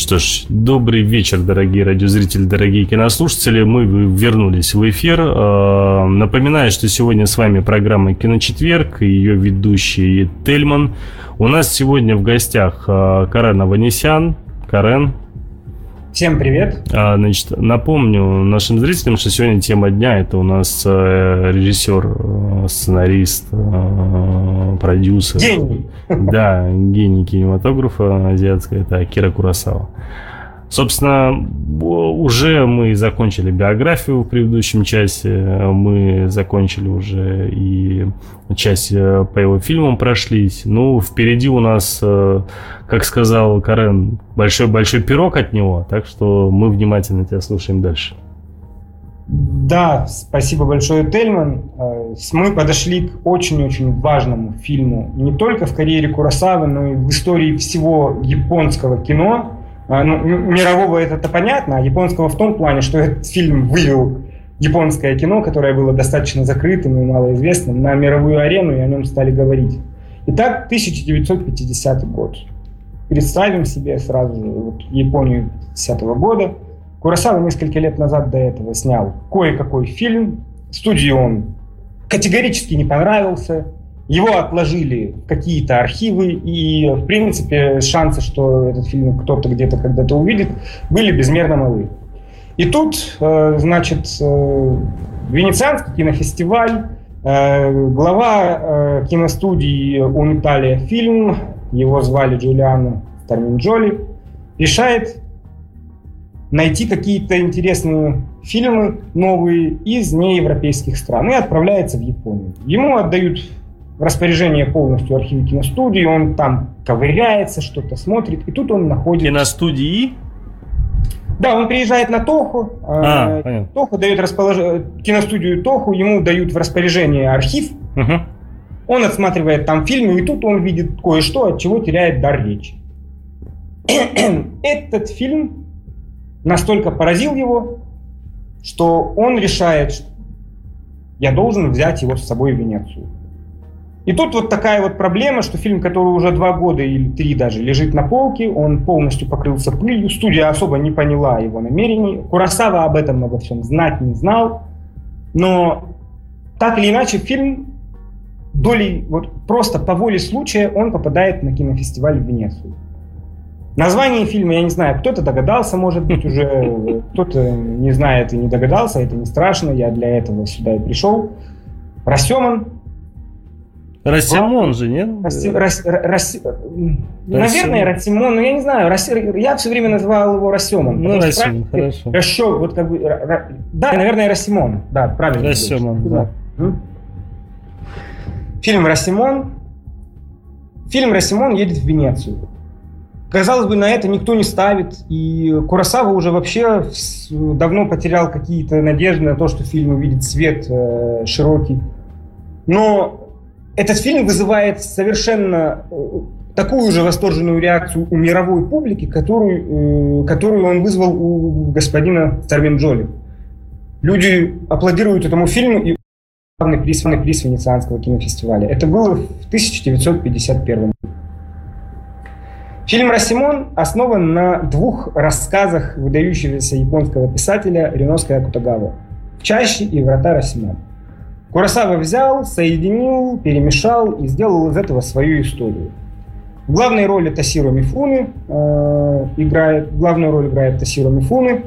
Что ж, добрый вечер, дорогие радиозрители, дорогие кинослушатели. Мы вернулись в эфир. А, напоминаю, что сегодня с вами программа «Киночетверг» и ее ведущий Тельман. У нас сегодня в гостях а, Карен Аванесян. Карен, Всем привет. А, значит, напомню нашим зрителям, что сегодня тема дня это у нас э, режиссер, э, сценарист, э, продюсер. Гений. Да, гений кинематографа азиатского, это Акира Курасава. Собственно, уже мы закончили биографию в предыдущем часе, мы закончили уже и часть э, по его фильмам прошлись. Ну, впереди у нас, э, как сказал Карен, большой-большой пирог от него, так что мы внимательно тебя слушаем дальше. Да, спасибо большое, Тельман. Э, мы подошли к очень-очень важному фильму не только в карьере Курасавы, но и в истории всего японского кино – ну, мирового это-то понятно, а японского в том плане, что этот фильм вывел японское кино, которое было достаточно закрытым и малоизвестным, на мировую арену, и о нем стали говорить. Итак, 1950 год. Представим себе сразу же вот Японию 50 -го года. Курасава несколько лет назад до этого снял кое-какой фильм. Студии он категорически не понравился. Его отложили в какие-то архивы, и, в принципе, шансы, что этот фильм кто-то где-то когда-то увидит, были безмерно малы. И тут, э, значит, э, Венецианский кинофестиваль, э, глава киностудии «Униталия фильм», его звали Джулиано Старминджоли, решает найти какие-то интересные фильмы новые из неевропейских стран и отправляется в Японию. Ему отдают в распоряжение полностью архива киностудии, он там ковыряется, что-то смотрит, и тут он находит... Киностудии? Да, он приезжает на Тоху, а, э, Тоху дает располож... киностудию Тоху, ему дают в распоряжение архив, угу. он отсматривает там фильмы, и тут он видит кое-что, от чего теряет дар речи. Этот фильм настолько поразил его, что он решает, я должен взять его с собой в Венецию. И тут вот такая вот проблема, что фильм, который уже два года или три даже лежит на полке, он полностью покрылся пылью, студия особо не поняла его намерений, Курасава об этом обо всем знать не знал, но так или иначе фильм долей, вот просто по воле случая он попадает на кинофестиваль в Венецию. Название фильма, я не знаю, кто-то догадался, может быть, уже, кто-то не знает и не догадался, это не страшно, я для этого сюда и пришел. Расеман, Рассимон же, нет? Расси, Рас, Рас, наверное, Рассимон, но я не знаю. Расси, я все время называл его Рассемон. Ну, Рассимон, хорошо. Расчет, вот как бы, да, наверное, Рассимон. Да, правильно. Рассемон, да. Фильм «Рассимон». Фильм «Рассимон» едет в Венецию. Казалось бы, на это никто не ставит, и Курасава уже вообще давно потерял какие-то надежды на то, что фильм увидит свет э, широкий. Но этот фильм вызывает совершенно э, такую же восторженную реакцию у мировой публики, которую, э, которую он вызвал у господина Старвинджоли. Люди аплодируют этому фильму и главный приз, приз Венецианского кинофестиваля. Это было в 1951 Фильм «Расимон» основан на двух рассказах выдающегося японского писателя Риноска Акутагава «В чаще» и «Врата Расимон». Курасава взял, соединил, перемешал и сделал из этого свою историю. В главной роли Тасиро Мифуны э, играет, главную роль играет Тасиро Мифуны.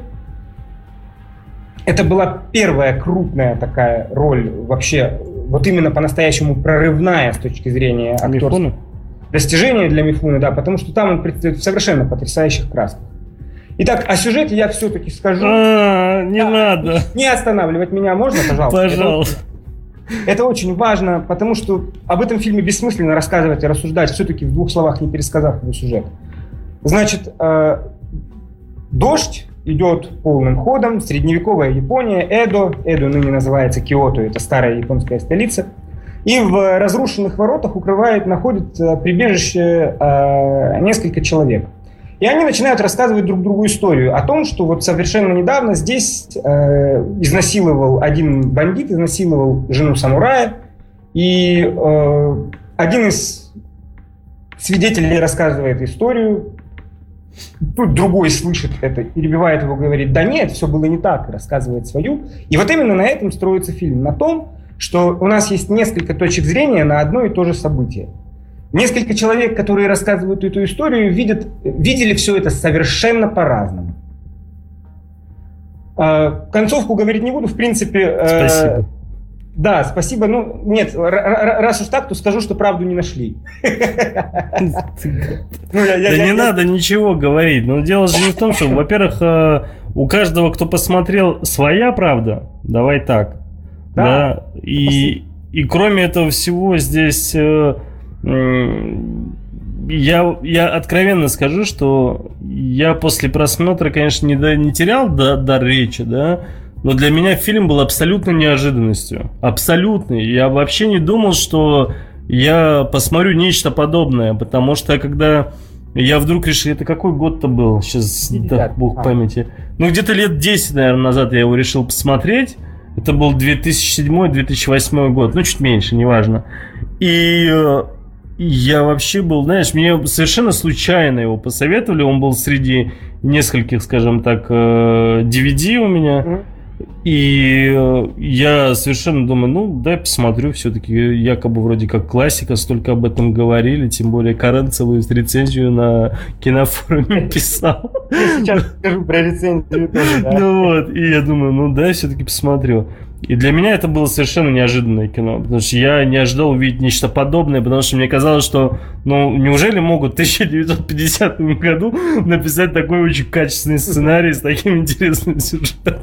Это была первая крупная такая роль вообще, вот именно по-настоящему прорывная с точки зрения актерского. Достижение для Мифуны, да, потому что там он представляет в совершенно потрясающих красках. Итак, о сюжете я все-таки скажу. А, не надо. Не останавливать меня можно, пожалуйста? Пожалуйста. Это очень важно, потому что об этом фильме бессмысленно рассказывать и рассуждать, все-таки в двух словах не пересказав его сюжет. Значит, э, дождь идет полным ходом, средневековая Япония, Эдо, Эдо ныне называется Киото, это старая японская столица, и в разрушенных воротах укрывает, находит э, прибежище э, несколько человек – и они начинают рассказывать друг другу историю о том, что вот совершенно недавно здесь э, изнасиловал один бандит, изнасиловал жену самурая, и э, один из свидетель рассказывает историю, тут другой слышит это, перебивает его, говорит, да нет, все было не так, рассказывает свою. И вот именно на этом строится фильм, на том, что у нас есть несколько точек зрения на одно и то же событие. Несколько человек, которые рассказывают эту историю, видят, видели все это совершенно по-разному. А, концовку говорить не буду, в принципе... Э, спасибо. Да, спасибо. Ну, нет, раз уж так, то скажу, что правду не нашли. Ну, да не надо ничего говорить. Но дело же не в том, что, во-первых, э, у каждого, кто посмотрел, своя правда. Давай так. Да. И, и кроме этого всего здесь э, я, я откровенно скажу, что я после просмотра, конечно, не, не терял дар, дар речи, да, но для меня фильм был абсолютно неожиданностью. Абсолютный. Я вообще не думал, что я посмотрю нечто подобное, потому что когда я вдруг решил, это какой год-то был? Сейчас, да, бог а. памяти. Ну, где-то лет 10, наверное, назад я его решил посмотреть. Это был 2007-2008 год, ну, чуть меньше, неважно. И э, я вообще был, знаешь, мне совершенно случайно его посоветовали. Он был среди нескольких, скажем так, DVD э, у меня. И э, я совершенно думаю, ну, дай посмотрю, все-таки якобы вроде как классика, столько об этом говорили, тем более Каренцевую рецензию на кинофоруме писал. сейчас скажу про рецензию тоже, да. Ну вот, и я думаю, ну, дай все-таки посмотрю. И для меня это было совершенно неожиданное кино, потому что я не ожидал увидеть нечто подобное, потому что мне казалось, что, ну, неужели могут в 1950 году написать такой очень качественный сценарий с таким интересным сюжетом?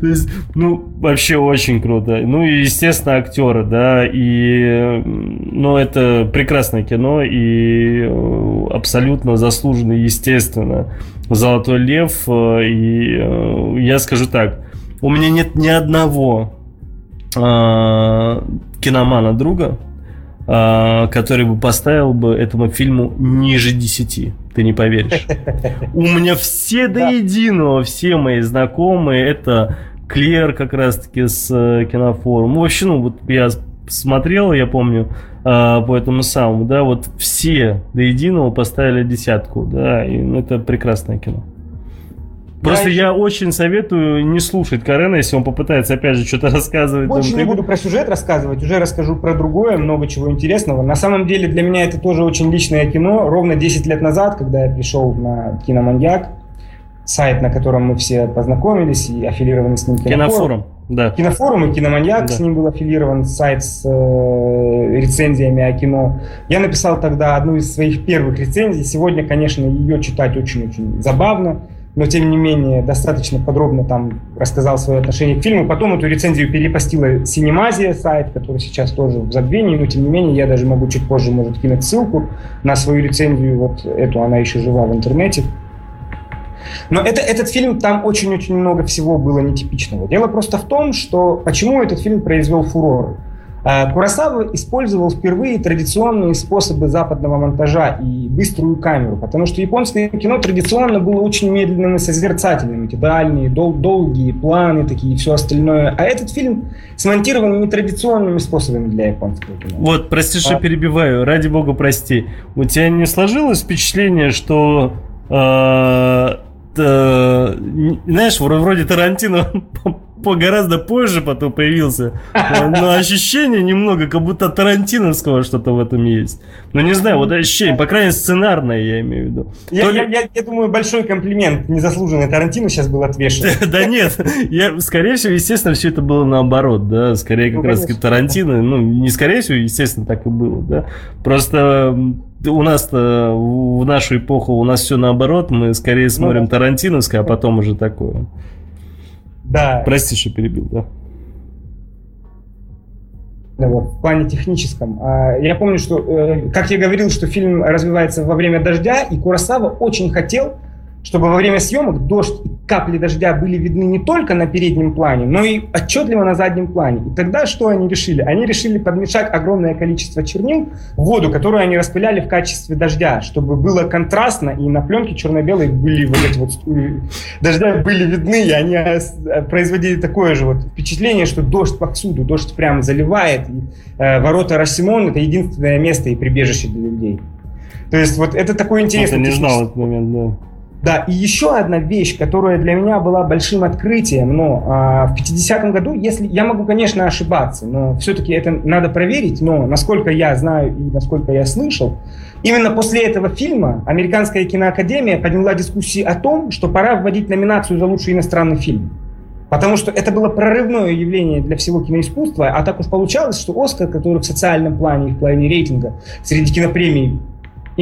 То есть, ну, вообще очень круто. Ну, и, естественно, актеры, да, и, ну, это прекрасное кино, и э, абсолютно заслуженно, естественно, «Золотой лев», э, и э, я скажу так – у меня нет ни одного э, киномана друга, э, который бы поставил бы этому фильму ниже 10. Ты не поверишь. У меня все до единого, все мои знакомые, это Клер как раз-таки с э, кинофорума. Ну, вообще, ну, вот я смотрел, я помню, э, по этому самому, да, вот все до единого поставили десятку, да, и это прекрасное кино. Просто я, я очень советую не слушать Карена, если он попытается опять же что-то рассказывать. Больше не буду про сюжет рассказывать, уже расскажу про другое, много чего интересного. На самом деле для меня это тоже очень личное кино. Ровно 10 лет назад, когда я пришел на Киноманьяк, сайт, на котором мы все познакомились и аффилированы с ним Кинофорум. Кинофорум, да. Кинофорум и Киноманьяк, да. с ним был аффилирован сайт с э, рецензиями о кино. Я написал тогда одну из своих первых рецензий. Сегодня, конечно, ее читать очень-очень забавно но тем не менее достаточно подробно там рассказал свое отношение к фильму. Потом эту рецензию перепостила Синемазия, сайт, который сейчас тоже в забвении, но тем не менее я даже могу чуть позже, может, кинуть ссылку на свою рецензию, вот эту, она еще жива в интернете. Но это, этот фильм, там очень-очень много всего было нетипичного. Дело просто в том, что почему этот фильм произвел фурор. Э, Курасава использовал впервые традиционные способы западного монтажа и быструю камеру, потому что японское кино традиционно было очень медленным и созерцательным. Эти дальние, дол- долгие планы такие и все остальное. А этот фильм смонтирован нетрадиционными способами для японского кино. Вот, прости, что а... перебиваю. Ради бога, прости. У тебя не сложилось впечатление, что э, э, знаешь, вроде Тарантино по гораздо позже потом появился. Но ощущение немного, как будто Тарантиновского что-то в этом есть. Но не знаю, вот ощущение, по крайней мере, сценарное я имею в виду. Я, я, я, я думаю, большой комплимент незаслуженный Тарантину сейчас был отвешен. Да нет, я, скорее всего, естественно, все это было наоборот, да, скорее как ну, раз Тарантино, ну, не скорее всего, естественно, так и было, да. Просто у нас в нашу эпоху у нас все наоборот, мы скорее ну смотрим ну, Тарантиновское, а потом уже такое. Да. Прости, что перебил, да. Да, вот, в плане техническом. А, я помню, что, э, как я говорил, что фильм развивается во время дождя, и Курасава очень хотел, чтобы во время съемок дождь и капли дождя были видны не только на переднем плане, но и отчетливо на заднем плане. И тогда что они решили? Они решили подмешать огромное количество чернил в воду, которую они распыляли в качестве дождя, чтобы было контрастно, и на пленке черно-белой были вот эти вот дождя были видны, и они э, производили такое же вот впечатление, что дождь повсюду, дождь прям заливает. И, э, ворота Рассимон — это единственное место и прибежище для людей. То есть вот это такой интересный... Я не знал этот момент, да. Да, и еще одна вещь, которая для меня была большим открытием, но а, в 50-м году, если я могу, конечно, ошибаться, но все-таки это надо проверить, но насколько я знаю и насколько я слышал, именно после этого фильма Американская киноакадемия подняла дискуссии о том, что пора вводить номинацию за лучший иностранный фильм. Потому что это было прорывное явление для всего киноискусства, а так уж получалось, что Оскар, который в социальном плане и в плане рейтинга среди кинопремий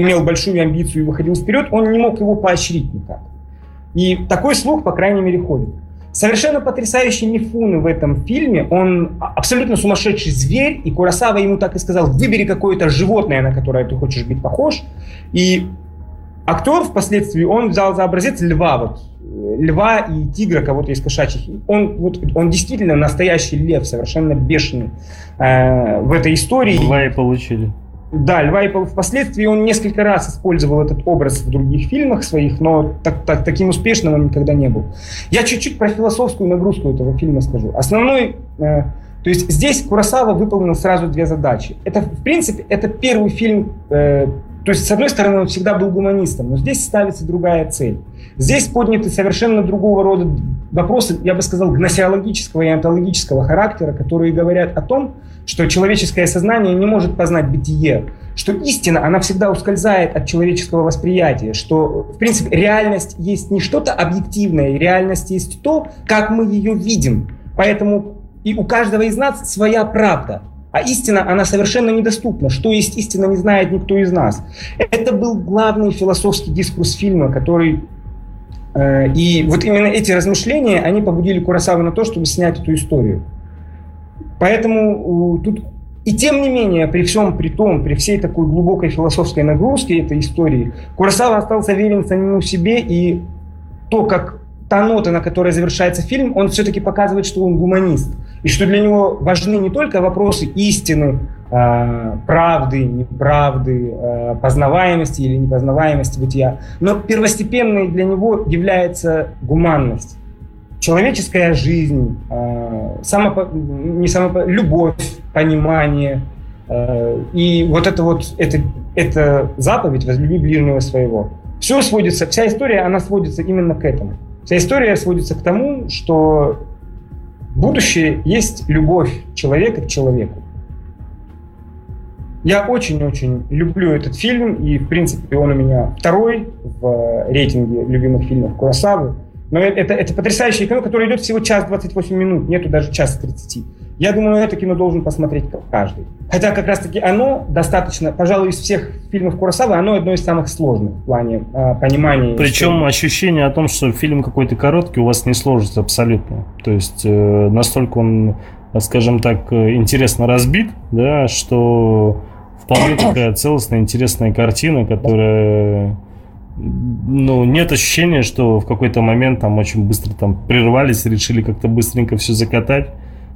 имел большую амбицию и выходил вперед, он не мог его поощрить никак. И такой слух, по крайней мере, ходит. Совершенно потрясающий Мифуны в этом фильме. Он абсолютно сумасшедший зверь, и Курасава ему так и сказал, выбери какое-то животное, на которое ты хочешь быть похож. И актер впоследствии, он взял за образец льва, вот, льва и тигра, кого-то из кошачьих. Он, вот, он действительно настоящий лев, совершенно бешеный э, в этой истории. Льва и получили. Да, Льва впоследствии он несколько раз использовал этот образ в других фильмах своих, но так, так, таким успешным он никогда не был. Я чуть-чуть про философскую нагрузку этого фильма скажу. Основной, э, то есть здесь Курасава выполнил сразу две задачи. Это, в принципе, это первый фильм, э, то есть, с одной стороны, он всегда был гуманистом, но здесь ставится другая цель. Здесь подняты совершенно другого рода вопросы, я бы сказал, гносеологического и онтологического характера, которые говорят о том, что человеческое сознание не может познать бытие, что истина, она всегда ускользает от человеческого восприятия, что, в принципе, реальность есть не что-то объективное, реальность есть то, как мы ее видим. Поэтому и у каждого из нас своя правда. А истина, она совершенно недоступна. Что есть истина, не знает никто из нас. Это был главный философский дискурс фильма, который... Э, и вот именно эти размышления, они побудили Курасаву на то, чтобы снять эту историю. Поэтому тут и тем не менее, при всем при том, при всей такой глубокой философской нагрузке этой истории, Курасава остался верен самому себе, и то, как та нота, на которой завершается фильм, он все-таки показывает, что он гуманист. И что для него важны не только вопросы истины, э, правды, неправды, э, познаваемости или непознаваемости бытия, но первостепенной для него является гуманность человеческая жизнь, э, самопо, не самопо, любовь, понимание. И вот это вот, это, это заповедь «возлюби ближнего своего». Все сводится, вся история, она сводится именно к этому. Вся история сводится к тому, что будущее есть любовь человека к человеку. Я очень-очень люблю этот фильм, и, в принципе, он у меня второй в рейтинге любимых фильмов Курасавы. Но это, это потрясающее кино, которое идет всего час 28 минут, нету даже часа 30. Я думаю, это кино должен посмотреть каждый. Хотя как раз-таки оно достаточно, пожалуй, из всех фильмов Курасавы, оно одно из самых сложных в плане э, понимания. Причем истории. ощущение о том, что фильм какой-то короткий, у вас не сложится абсолютно. То есть э, настолько он, скажем так, интересно разбит, да, что вполне такая целостная, интересная картина, которая ну, нет ощущения, что в какой-то момент там очень быстро там прервались, решили как-то быстренько все закатать.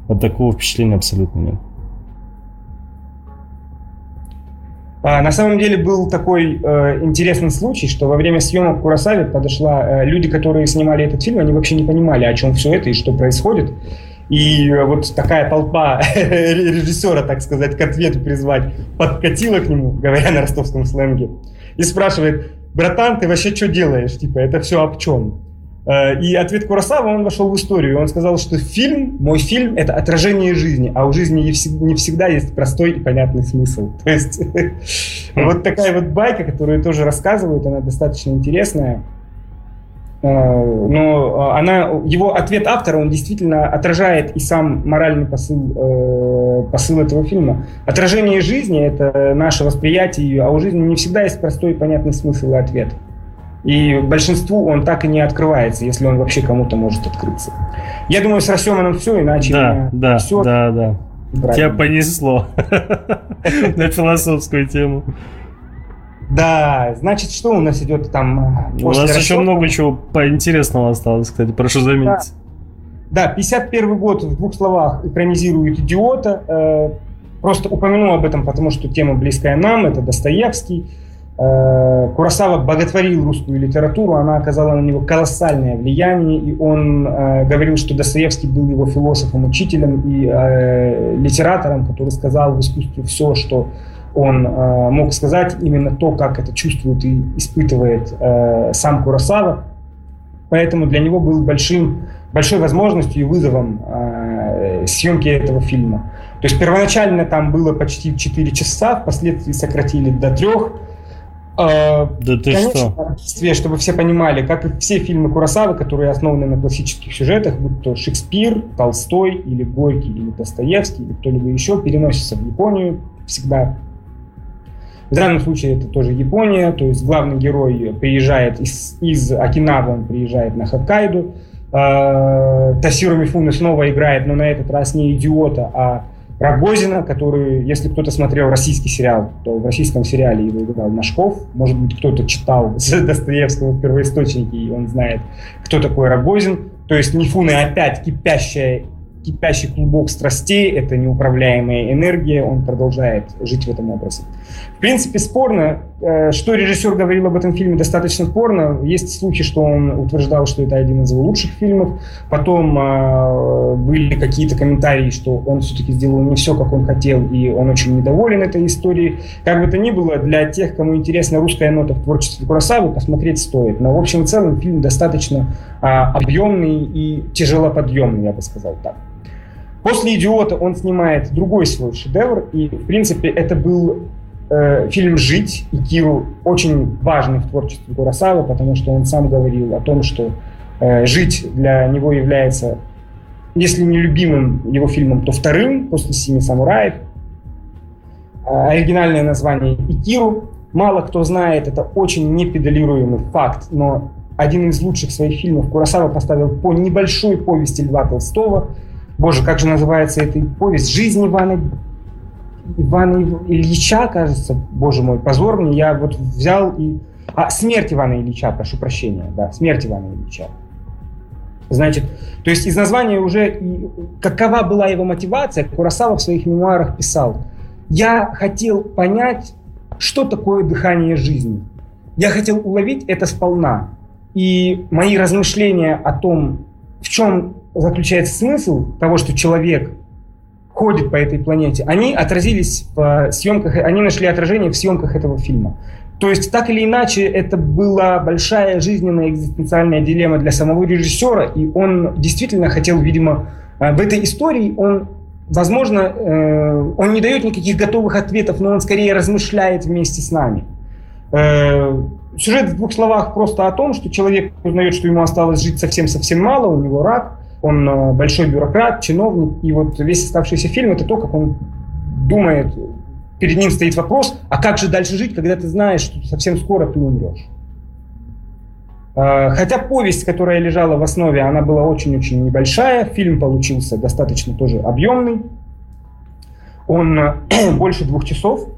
Вот такого впечатления абсолютно нет. А, на самом деле был такой э, интересный случай, что во время съемок в Курасаве подошла... Э, люди, которые снимали этот фильм, они вообще не понимали, о чем все это и что происходит. И э, вот такая толпа режиссера, так сказать, к ответу призвать, подкатила к нему, говоря на ростовском сленге, и спрашивает, братан, ты вообще что делаешь? Типа, это все об чем? Э, и ответ Курасава, он вошел в историю. Он сказал, что фильм, мой фильм, это отражение жизни, а у жизни не всегда есть простой и понятный смысл. То есть вот такая вот байка, которую тоже рассказывают, она достаточно интересная. Э, но она, его ответ автора, он действительно отражает и сам моральный посыл, э, посыл этого фильма. Отражение жизни – это наше восприятие ее, а у жизни не всегда есть простой и понятный смысл и ответ. И большинству он так и не открывается, если он вообще кому-то может открыться. Я думаю, с Рассеманом все, иначе да, да, все. Да, да, Тебя понесло на философскую тему. Да, значит, что у нас идет там? У нас еще много чего поинтересного осталось, кстати, прошу заметить. Да, да 51 год в двух словах экранизирует «Идиота». Э, просто упомяну об этом, потому что тема близкая нам, это Достоевский. Э, Курасава боготворил русскую литературу, она оказала на него колоссальное влияние, и он э, говорил, что Достоевский был его философом, учителем и э, литератором, который сказал в искусстве все, что он э, мог сказать, именно то, как это чувствует и испытывает э, сам Курасава. Поэтому для него был большим, большой возможностью и вызовом э, съемки этого фильма. То есть первоначально там было почти 4 часа, впоследствии сократили до 3. А, да ты Конечно, что? чтобы все понимали, как и все фильмы Курасавы, которые основаны на классических сюжетах, будь то Шекспир, Толстой, или Горький, или Достоевский, или кто-либо еще, переносится в Японию всегда. В данном случае это тоже Япония, то есть главный герой приезжает из, из Окинавы, он приезжает на Хоккайдо. Э, Тасиру Мифуны снова играет, но на этот раз не идиота, а Рогозина, который, если кто-то смотрел российский сериал, то в российском сериале его играл Машков. Может быть, кто-то читал Достоевского в первоисточнике, и он знает, кто такой Рогозин. То есть Мифуны опять кипящая кипящий клубок страстей, это неуправляемая энергия, он продолжает жить в этом образе. В принципе, спорно, э, что режиссер говорил об этом фильме, достаточно спорно. Есть случаи, что он утверждал, что это один из его лучших фильмов. Потом э, были какие-то комментарии, что он все-таки сделал не все, как он хотел, и он очень недоволен этой историей. Как бы то ни было, для тех, кому интересна русская нота в творчестве Курасавы, посмотреть стоит. Но в общем и целом фильм достаточно э, объемный и тяжелоподъемный, я бы сказал так. После «Идиота» он снимает другой свой шедевр, и, в принципе, это был э, фильм «Жить», и Киру очень важный в творчестве Курасавы, потому что он сам говорил о том, что э, «Жить» для него является, если не любимым его фильмом, то вторым после «Семи самураев». Э, оригинальное название «Икиру». Мало кто знает, это очень непедалируемый факт, но один из лучших своих фильмов Курасава поставил по небольшой повести Льва Толстого – Боже, как же называется эта повесть? «Жизнь Ивана, Ивана Ильича», кажется. Боже мой, позор мне. Я вот взял и... А, «Смерть Ивана Ильича», прошу прощения. Да, «Смерть Ивана Ильича». Значит, то есть из названия уже какова была его мотивация, Курасава в своих мемуарах писал. Я хотел понять, что такое дыхание жизни. Я хотел уловить это сполна. И мои размышления о том, в чем заключается смысл того, что человек ходит по этой планете, они отразились в съемках, они нашли отражение в съемках этого фильма. То есть, так или иначе, это была большая жизненная экзистенциальная дилемма для самого режиссера, и он действительно хотел, видимо, э, в этой истории он Возможно, э, он не дает никаких готовых ответов, но он скорее размышляет вместе с нами. Э, сюжет в двух словах просто о том, что человек узнает, что ему осталось жить совсем-совсем мало, у него рак, он э, большой бюрократ, чиновник, и вот весь оставшийся фильм это то, как он думает, перед ним стоит вопрос, а как же дальше жить, когда ты знаешь, что совсем скоро ты умрешь. Э, хотя повесть, которая лежала в основе, она была очень-очень небольшая, фильм получился достаточно тоже объемный. Он э, больше двух часов,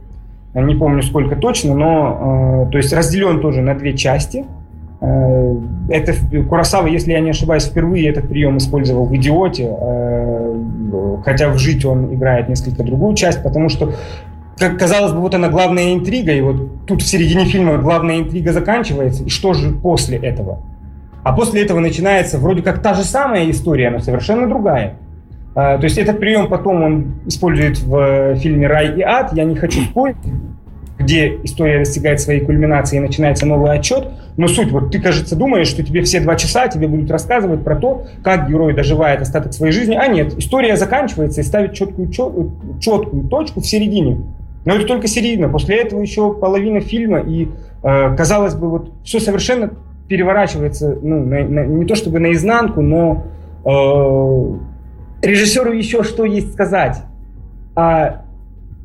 не помню сколько точно, но то есть разделен тоже на две части – это Курасава, если я не ошибаюсь, впервые этот прием использовал в «Идиоте», э, хотя в «Жить» он играет несколько другую часть, потому что как казалось бы, вот она главная интрига, и вот тут в середине фильма главная интрига заканчивается, и что же после этого? А после этого начинается вроде как та же самая история, но совершенно другая. Э, то есть этот прием потом он использует в фильме «Рай и ад», я не хочу спорить, где история достигает своей кульминации и начинается новый отчет. Но суть, вот ты, кажется, думаешь, что тебе все два часа тебе будут рассказывать про то, как герой доживает остаток своей жизни. А нет, история заканчивается и ставит четкую, четкую точку в середине. Но это только середина. После этого еще половина фильма, и, э, казалось бы, вот все совершенно переворачивается, ну, на, на, не то чтобы наизнанку, но э, режиссеру еще что есть сказать. А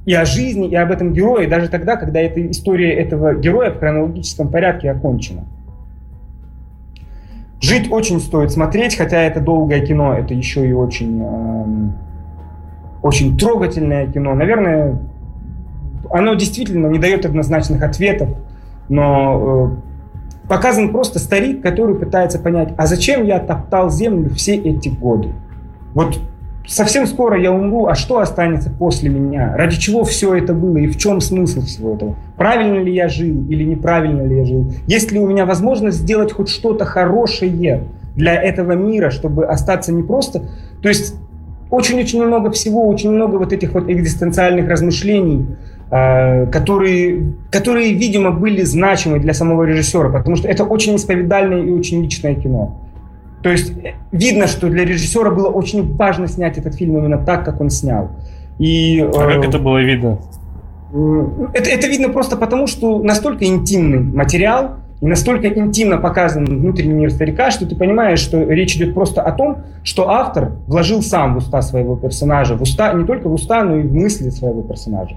и о жизни, и об этом герое, даже тогда, когда эта история этого героя в хронологическом порядке окончена. Жить очень стоит смотреть, хотя это долгое кино, это еще и очень, э, очень трогательное кино. Наверное, оно действительно не дает однозначных ответов. но э, показан просто старик, который пытается понять, а зачем я топтал землю все эти годы? Вот совсем скоро я умру, а что останется после меня? Ради чего все это было и в чем смысл всего этого? Правильно ли я жил или неправильно ли я жил? Есть ли у меня возможность сделать хоть что-то хорошее для этого мира, чтобы остаться не просто... То есть очень-очень много всего, очень много вот этих вот экзистенциальных размышлений, э, которые, которые, видимо, были значимы для самого режиссера, потому что это очень исповедальное и очень личное кино. То есть э, видно, что для режиссера было очень важно снять этот фильм именно так, как он снял. И, а как э, это было видно? Это, это видно просто потому, что настолько интимный материал и настолько интимно показан внутренний мир старика, что ты понимаешь, что речь идет просто о том, что автор вложил сам в уста своего персонажа, в уста, не только в уста, но и в мысли своего персонажа.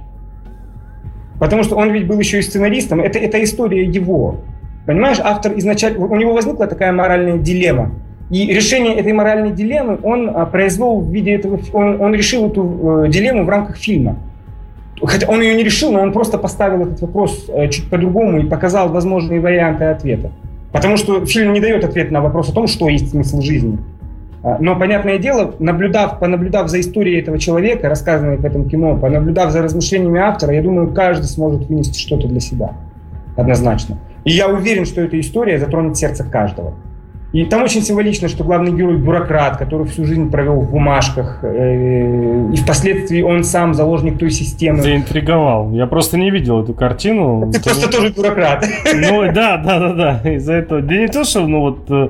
Потому что он ведь был еще и сценаристом, это, это история его. Понимаешь, автор изначально, у него возникла такая моральная дилемма. И решение этой моральной дилеммы он а, произвел в виде этого, он, он решил эту э, дилемму в рамках фильма. Хотя он ее не решил, но он просто поставил этот вопрос э, чуть по-другому и показал возможные варианты ответа. Потому что фильм не дает ответ на вопрос о том, что есть смысл жизни. А, но, понятное дело, наблюдав, понаблюдав за историей этого человека, рассказанной в этом кино, понаблюдав за размышлениями автора, я думаю, каждый сможет вынести что-то для себя. Однозначно. И я уверен, что эта история затронет сердце каждого. И там очень символично, что главный герой бюрократ, который всю жизнь провел в бумажках, э, и впоследствии он сам заложник той системы. Заинтриговал. Я просто не видел эту картину. Ты просто тоже бюрократ. Ну да, да, да, да. Из-за этого. Да не то, что, ну вот, э,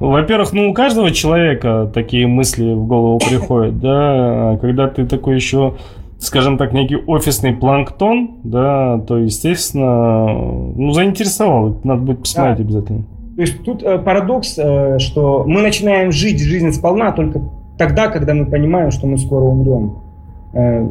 во-первых, ну у каждого человека такие мысли в голову приходят, да, когда ты такой еще скажем так, некий офисный планктон, да, то, естественно, ну, заинтересовал. Надо будет посмотреть да. обязательно. То есть тут э, парадокс, э, что мы начинаем жить жизнь сполна только тогда, когда мы понимаем, что мы скоро умрем. Э,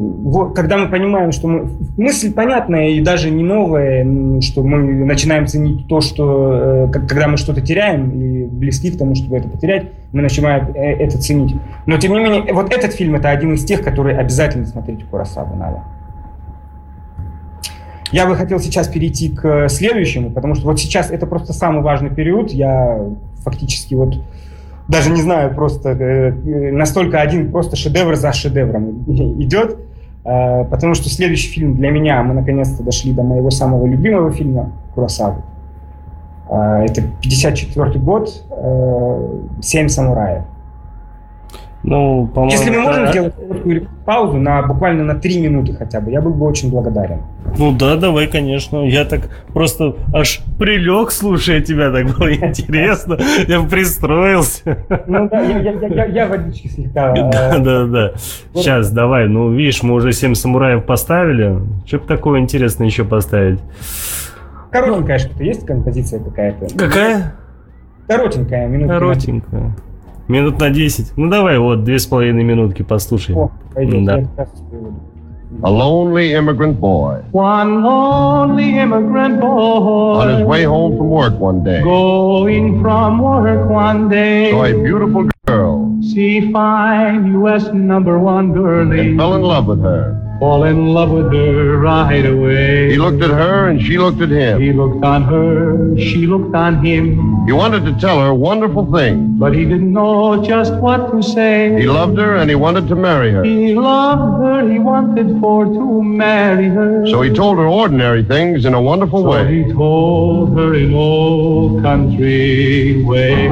когда мы понимаем, что мы... Мысль понятная и даже не новая, что мы начинаем ценить то, что... Когда мы что-то теряем и близки к тому, чтобы это потерять, мы начинаем это ценить. Но, тем не менее, вот этот фильм — это один из тех, которые обязательно смотреть у Курасавы надо. Я бы хотел сейчас перейти к следующему, потому что вот сейчас это просто самый важный период. Я фактически вот даже не знаю, просто э, настолько один просто шедевр за шедевром идет. Э, потому что следующий фильм для меня, мы наконец-то дошли до моего самого любимого фильма Курасавы. Э, это 54 год, «Семь самураев». Ну, по Если мы можем сделать короткую паузу на буквально на три минуты хотя бы, я был бы очень благодарен. Ну да, давай, конечно. Я так просто аж прилег, слушая тебя, так было интересно. Я пристроился. Ну да, я, я, я, я водички слегка... Да, э, да, да. Сейчас, давай. Ну, видишь, мы уже семь самураев поставили. Что бы такого интересного еще поставить? Коротенькая что-то есть композиция какая-то? Какая? Коротенькая, минутка. Коротенькая. Минут на 10. Ну давай, вот, две с половиной минутки послушаем. О, пойдет, да. A lonely immigrant boy. One lonely immigrant boy. On his way home from work one day. Going from work one day. Saw a beautiful girl. See fine U.S. number one girlie. And fell in love with her fall in love with her right away. He looked at her and she looked at him. He looked on her, she looked on him. He wanted to tell her wonderful things. But he didn't know just what to say. He loved her and he wanted to marry her. He loved her, he wanted for to marry her. So he told her ordinary things in a wonderful so way. he told her in old country way.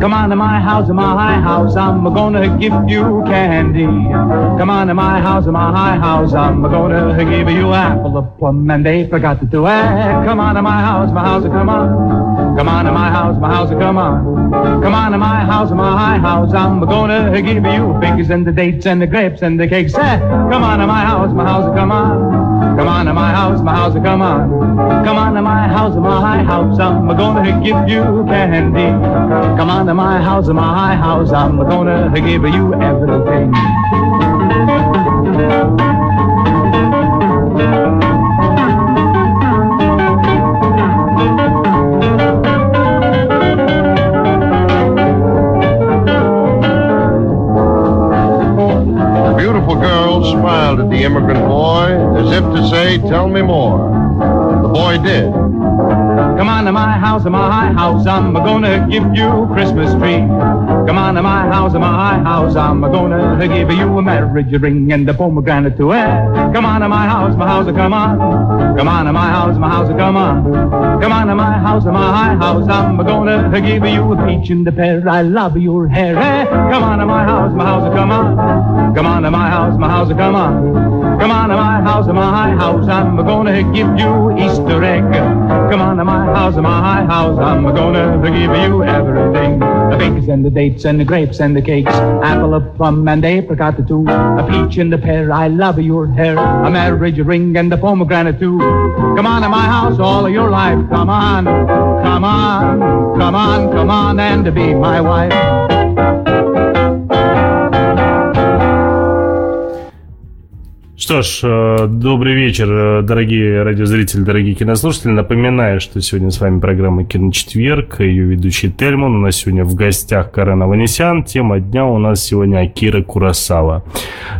Come on to my house, my high house, I'm gonna give you candy. Come on to my house, my high house, I'm gonna give you apple, a plum, and they forgot to do it. Come on to my house, my house, come on. Come on to my house, my house, come on. Come on to my house, my high house, I'm gonna give you figures and the dates and the grapes and the cakes. Come on to my house, my house, come on. Come on to my house, my house, come on. Come on to my house, my house, I'm gonna give you candy. Come on to my house, my house, I'm gonna give you everything. Immigrant boy, as if to say, Tell me more. The boy did. Come on to my house, my house, I'm gonna give you a Christmas tree. Come on to my house, my house, I'm gonna give you a marriage ring and a pomegranate to wear. Come on to my house, my house, come on. Come on to my house, my house, come on. Come on to my house, my house, I'm gonna give you a peach and a pear. I love your hair. Eh? Come on to my house, my house, come on. Come on to my house, my house, come on. Come on to my house, my house, I'm gonna give you Easter egg. Come on to my house, my house, I'm gonna give you everything. The figs and the dates and the grapes and the cakes, apple, a plum and apricot too. A peach and a pear, I love your hair. A marriage ring and a pomegranate too. Come on to my house all of your life. Come on, come on, come on, come on and be my wife. Что ж, э, добрый вечер, э, дорогие радиозрители, дорогие кинослушатели. Напоминаю, что сегодня с вами программа «Киночетверг», ее ведущий Тельман. У нас сегодня в гостях Карен Аванесян. Тема дня у нас сегодня Акира Курасава.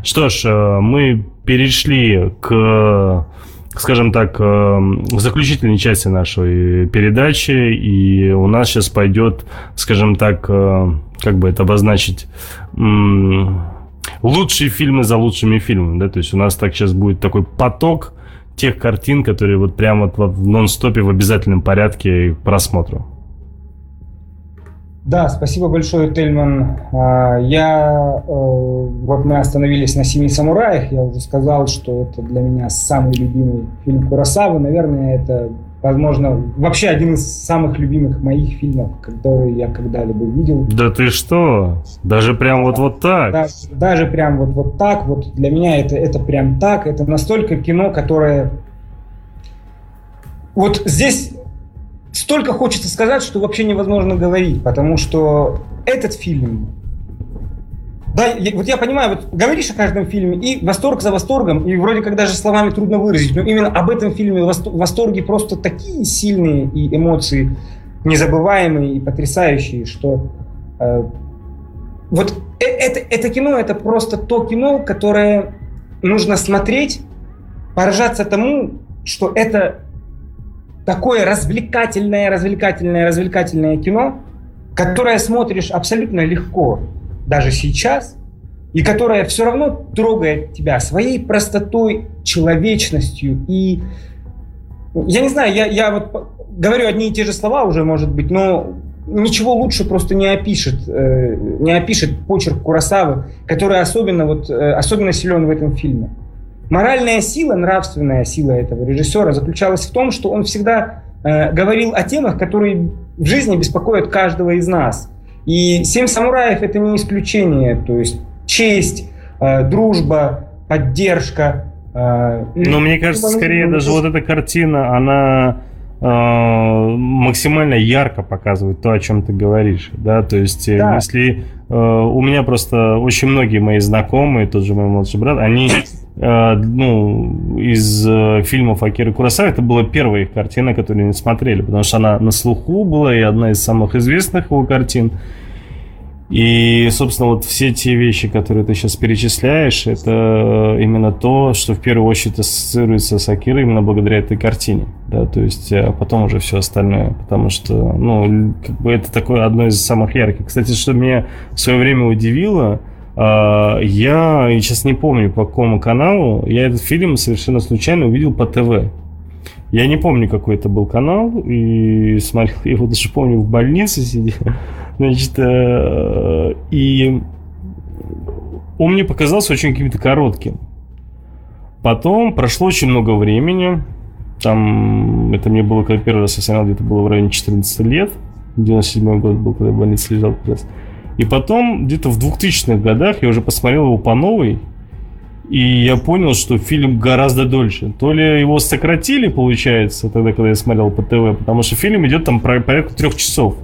Что ж, э, мы перешли к скажем так, заключительной части нашей передачи, и у нас сейчас пойдет, скажем так, как бы это обозначить, лучшие фильмы за лучшими фильмами, да, то есть у нас так сейчас будет такой поток тех картин, которые вот прямо вот в нон-стопе в обязательном порядке к просмотру. Да, спасибо большое, Тельман. А, я, э, вот мы остановились на «Семи самураях», я уже сказал, что это для меня самый любимый фильм Курасавы. Наверное, это возможно, вообще один из самых любимых моих фильмов, которые я когда-либо видел. Да ты что? Даже прям вот вот так? Даже, даже прям вот вот так. Вот для меня это, это прям так. Это настолько кино, которое... Вот здесь столько хочется сказать, что вообще невозможно говорить, потому что этот фильм да, я, вот я понимаю, вот говоришь о каждом фильме, и восторг за восторгом, и вроде как даже словами трудно выразить, но именно об этом фильме восторги просто такие сильные и эмоции незабываемые и потрясающие, что э, вот э, это, это кино, это просто то кино, которое нужно смотреть, поражаться тому, что это такое развлекательное, развлекательное, развлекательное кино, которое смотришь абсолютно легко даже сейчас, и которая все равно трогает тебя своей простотой, человечностью. И я не знаю, я, я вот говорю одни и те же слова уже, может быть, но ничего лучше просто не опишет, э, не опишет почерк Курасавы, который особенно, вот, э, особенно силен в этом фильме. Моральная сила, нравственная сила этого режиссера заключалась в том, что он всегда э, говорил о темах, которые в жизни беспокоят каждого из нас. И «Семь самураев» — это не исключение. То есть честь, э, дружба, поддержка. Э, Но мне кажется, скорее даже вот эта картина, она э, максимально ярко показывает то, о чем ты говоришь, да, то есть да. если у меня просто очень многие мои знакомые, тот же мой младший брат, они ну из э, фильмов Акиры Курасава это была первая их картина, которую они смотрели, потому что она на слуху была и одна из самых известных его картин. И, собственно, вот все те вещи, которые ты сейчас перечисляешь, это именно то, что в первую очередь ассоциируется с Акирой именно благодаря этой картине. Да, то есть, а потом уже все остальное. Потому что, ну, как бы это такое одно из самых ярких. Кстати, что меня в свое время удивило, я сейчас не помню по какому каналу, я этот фильм совершенно случайно увидел по ТВ. Я не помню, какой это был канал, и смотрел его даже помню в больнице сидел. Значит, э, и он мне показался очень каким-то коротким. Потом прошло очень много времени. Там, это мне было, когда первый раз я смотрел, где-то было в районе 14 лет. 97 год был, когда в больнице лежал как. И потом, где-то в 2000-х годах, я уже посмотрел его по новой. И я понял, что фильм гораздо дольше. То ли его сократили, получается, тогда, когда я смотрел по ТВ, потому что фильм идет там порядка трех часов.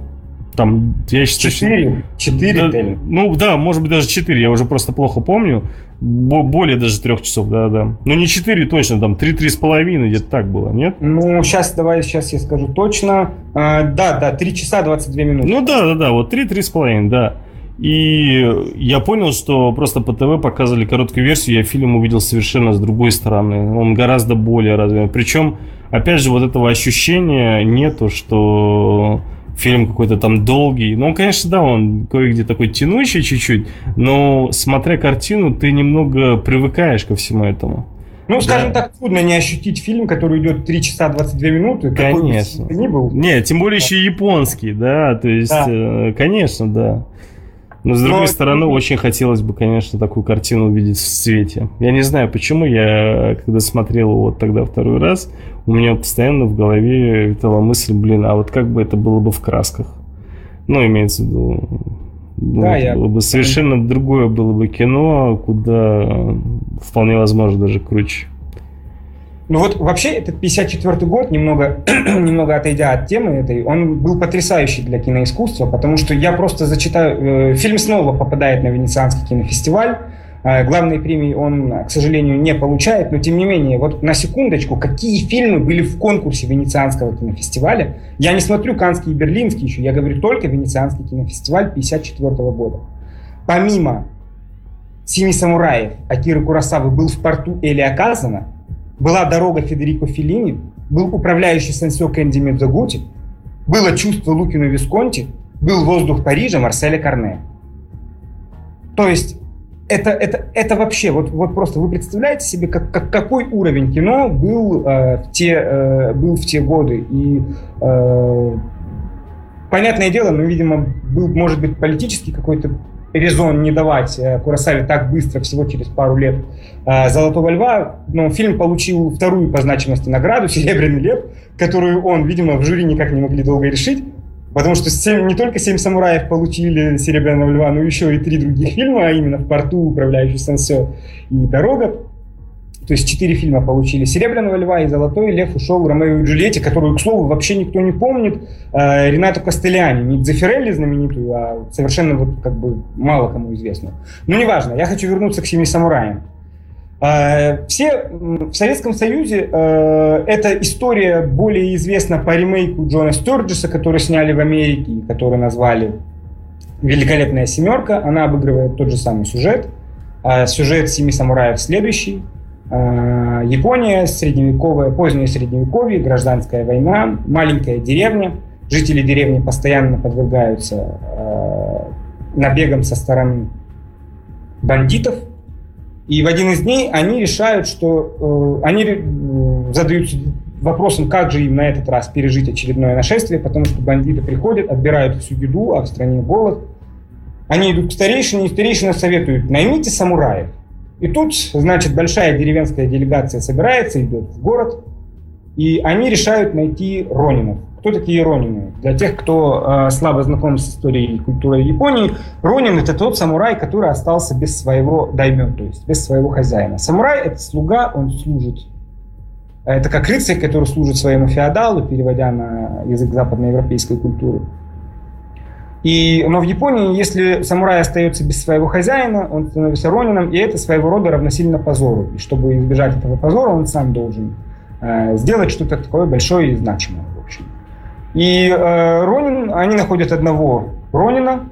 Там, я считаю, четыре? Четыре? Да, ну да, может быть даже четыре, я уже просто плохо помню. Более даже трех часов, да-да. Ну не четыре точно, там три-три с половиной где-то так было, нет? Ну, сейчас, давай, сейчас я скажу точно. А, да, да, три часа 22 минуты. Ну да, да, да, вот три-три с половиной, да. И я понял, что просто по ТВ показывали короткую версию, я фильм увидел совершенно с другой стороны. Он гораздо более развит. Причем, опять же, вот этого ощущения нету, что фильм какой-то там долгий. Ну, конечно, да, он кое-где такой тянущий чуть-чуть, но смотря картину, ты немного привыкаешь ко всему этому. Ну, скажем да. так, трудно не ощутить фильм, который идет 3 часа 22 минуты. Конечно. Какой бы ни был. Не, тем более еще японский, да, то есть, да. Э, конечно, да. Но с другой Но... стороны, очень хотелось бы, конечно, такую картину увидеть в цвете. Я не знаю, почему я, когда смотрел его вот тогда второй раз, у меня постоянно в голове витала мысль, блин, а вот как бы это было бы в красках? Ну, имеется в виду, ну, да, я... было бы совершенно другое было бы кино, куда вполне возможно даже круче. Ну вот вообще этот 54 год, немного, немного отойдя от темы этой, он был потрясающий для киноискусства, потому что я просто зачитаю... Э, фильм снова попадает на Венецианский кинофестиваль. Э, главной премии он, к сожалению, не получает, но тем не менее, вот на секундочку, какие фильмы были в конкурсе Венецианского кинофестиваля? Я не смотрю Канский и Берлинский еще, я говорю только Венецианский кинофестиваль 54 года. Помимо «Семи самураев» Акиры Курасавы был в порту Эли Оказана, была дорога Федерико Феллини, был управляющий Сенсо Кэнди Медзагути, было чувство Лукино Висконти, был воздух Парижа Марселя Карне. То есть это, это, это вообще, вот, вот просто вы представляете себе, как, как, какой уровень кино был, э, в те, э, был в те годы. И э, понятное дело, ну, видимо, был, может быть, политический какой-то резон не давать э, Курасаве так быстро, всего через пару лет, э, «Золотого льва». Но фильм получил вторую по значимости награду «Серебряный лев», которую он, видимо, в жюри никак не могли долго решить. Потому что 7, не только «Семь самураев» получили «Серебряного льва», но еще и три других фильма, а именно «В порту», «Управляющий Сансё» и «Дорога». То есть четыре фильма получили «Серебряного льва» и «Золотой лев» ушел «Ромео и Джульетте», которую, к слову, вообще никто не помнит. Э, Ренату Кастеляни, не Дзефирелли знаменитую, а совершенно вот как бы мало кому известную. Но неважно, я хочу вернуться к «Семи самураям». Э, все в Советском Союзе э, эта история более известна по ремейку Джона Стерджиса, который сняли в Америке, который назвали «Великолепная семерка». Она обыгрывает тот же самый сюжет. Сюжет «Семи самураев» следующий – Япония, средневековое, позднее средневековье, гражданская война, маленькая деревня. Жители деревни постоянно подвергаются э, набегам со стороны бандитов. И в один из дней они решают, что э, они э, задаются вопросом, как же им на этот раз пережить очередное нашествие, потому что бандиты приходят, отбирают всю еду, а в стране голод. Они идут к старейшине, и старейшина советует, наймите самураев. И тут, значит, большая деревенская делегация собирается, идет в город, и они решают найти ронинов. Кто такие ронины? Для тех, кто э, слабо знаком с историей и культурой Японии, ронин это тот самурай, который остался без своего даймё, то есть без своего хозяина. Самурай это слуга, он служит. Это как рыцарь, который служит своему феодалу, переводя на язык западноевропейской культуры. И, но в Японии, если самурай остается без своего хозяина, он становится ронином, и это своего рода равносильно позору. И чтобы избежать этого позора, он сам должен э, сделать что-то такое большое и значимое, в общем. И э, ронин, они находят одного ронина.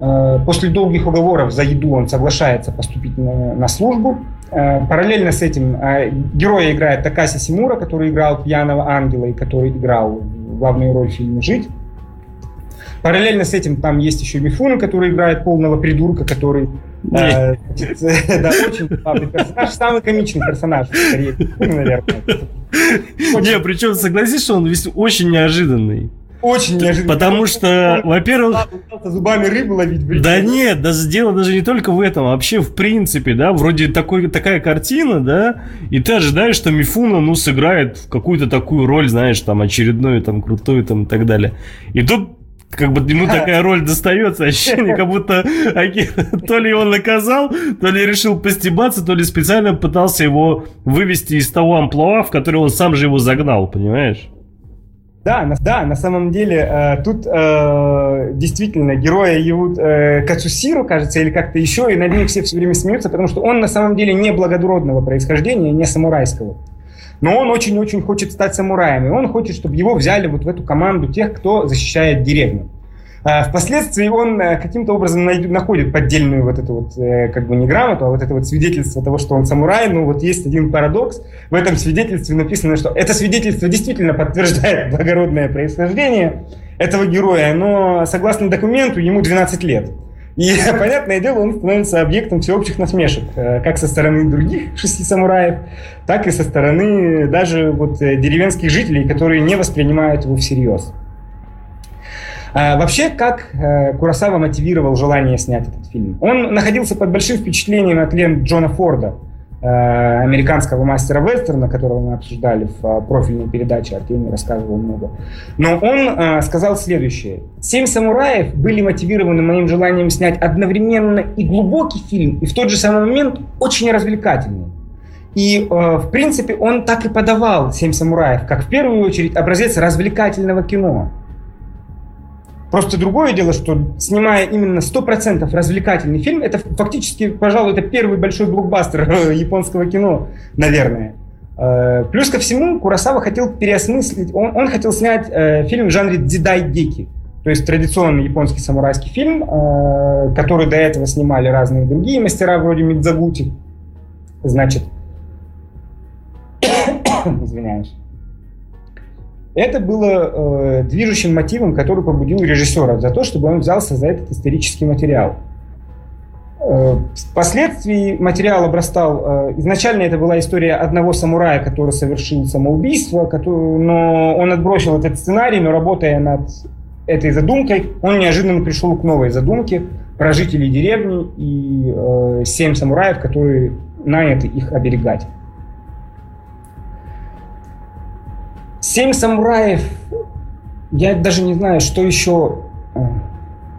Э, после долгих уговоров за еду он соглашается поступить на, на службу. Э, параллельно с этим э, героя играет Такаси Симура, который играл пьяного ангела и который играл главную роль в фильме «Жить». Параллельно с этим там есть еще Мифун, который играет полного придурка, который э, да, очень слабый персонаж, самый комичный персонаж, скорее, наверное. Не, причем согласись, что он весь очень неожиданный. Очень неожиданно. Потому что, во-первых... Зубами рыбу ловить. Блин. Да нет, даже дело даже не только в этом. Вообще, в принципе, да, вроде такой, такая картина, да, и ты ожидаешь, что Мифуна, ну, сыграет какую-то такую роль, знаешь, там, очередную, там, крутую, там, и так далее. И тут как бы ему такая роль достается, ощущение, как будто то ли он наказал, то ли решил постебаться, то ли специально пытался его вывести из того амплуа, в который он сам же его загнал, понимаешь? Да, на, да, на самом деле э, тут э, действительно героя зовут э, Кацусиру, кажется, или как-то еще, и над ним все все время смеются, потому что он на самом деле не благородного происхождения, не самурайского но он очень-очень хочет стать самураем, и он хочет, чтобы его взяли вот в эту команду тех, кто защищает деревню. А впоследствии он э, каким-то образом находит поддельную вот эту вот, э, как бы не грамоту, а вот это вот свидетельство того, что он самурай. Ну вот есть один парадокс. В этом свидетельстве написано, что это свидетельство действительно подтверждает благородное происхождение этого героя, но согласно документу ему 12 лет. И, понятное дело, он становится объектом всеобщих насмешек, э, как со стороны других шести самураев, так и со стороны даже вот деревенских жителей, которые не воспринимают его всерьез. А, вообще, как э, Курасава мотивировал желание снять этот фильм? Он находился под большим впечатлением от лент Джона Форда, э, американского мастера вестерна, которого мы обсуждали в э, профильной передаче, Артемий рассказывал много. Но он сказал следующее. «Семь самураев» были мотивированы моим желанием снять одновременно и глубокий фильм, и в тот же самый момент очень развлекательный. И, в принципе, он так и подавал «Семь самураев», как в первую очередь образец развлекательного кино – Просто другое дело, что снимая именно 100% развлекательный фильм, это фактически, пожалуй, это первый большой блокбастер японского кино, наверное. Э, плюс ко всему, Курасава хотел переосмыслить, он, он хотел снять э, фильм в жанре дзидай геки, то есть традиционный японский самурайский фильм, э, который до этого снимали разные другие мастера, вроде Мидзагути. Значит, извиняюсь. Это было э, движущим мотивом, который побудил режиссера за то, чтобы он взялся за этот исторический материал. Э, впоследствии материал обрастал... Э, изначально это была история одного самурая, который совершил самоубийство, но он отбросил этот сценарий, но работая над этой задумкой, он неожиданно пришел к новой задумке про жителей деревни и э, семь самураев, которые наняты их оберегать. Семь самураев. Я даже не знаю, что еще. Э,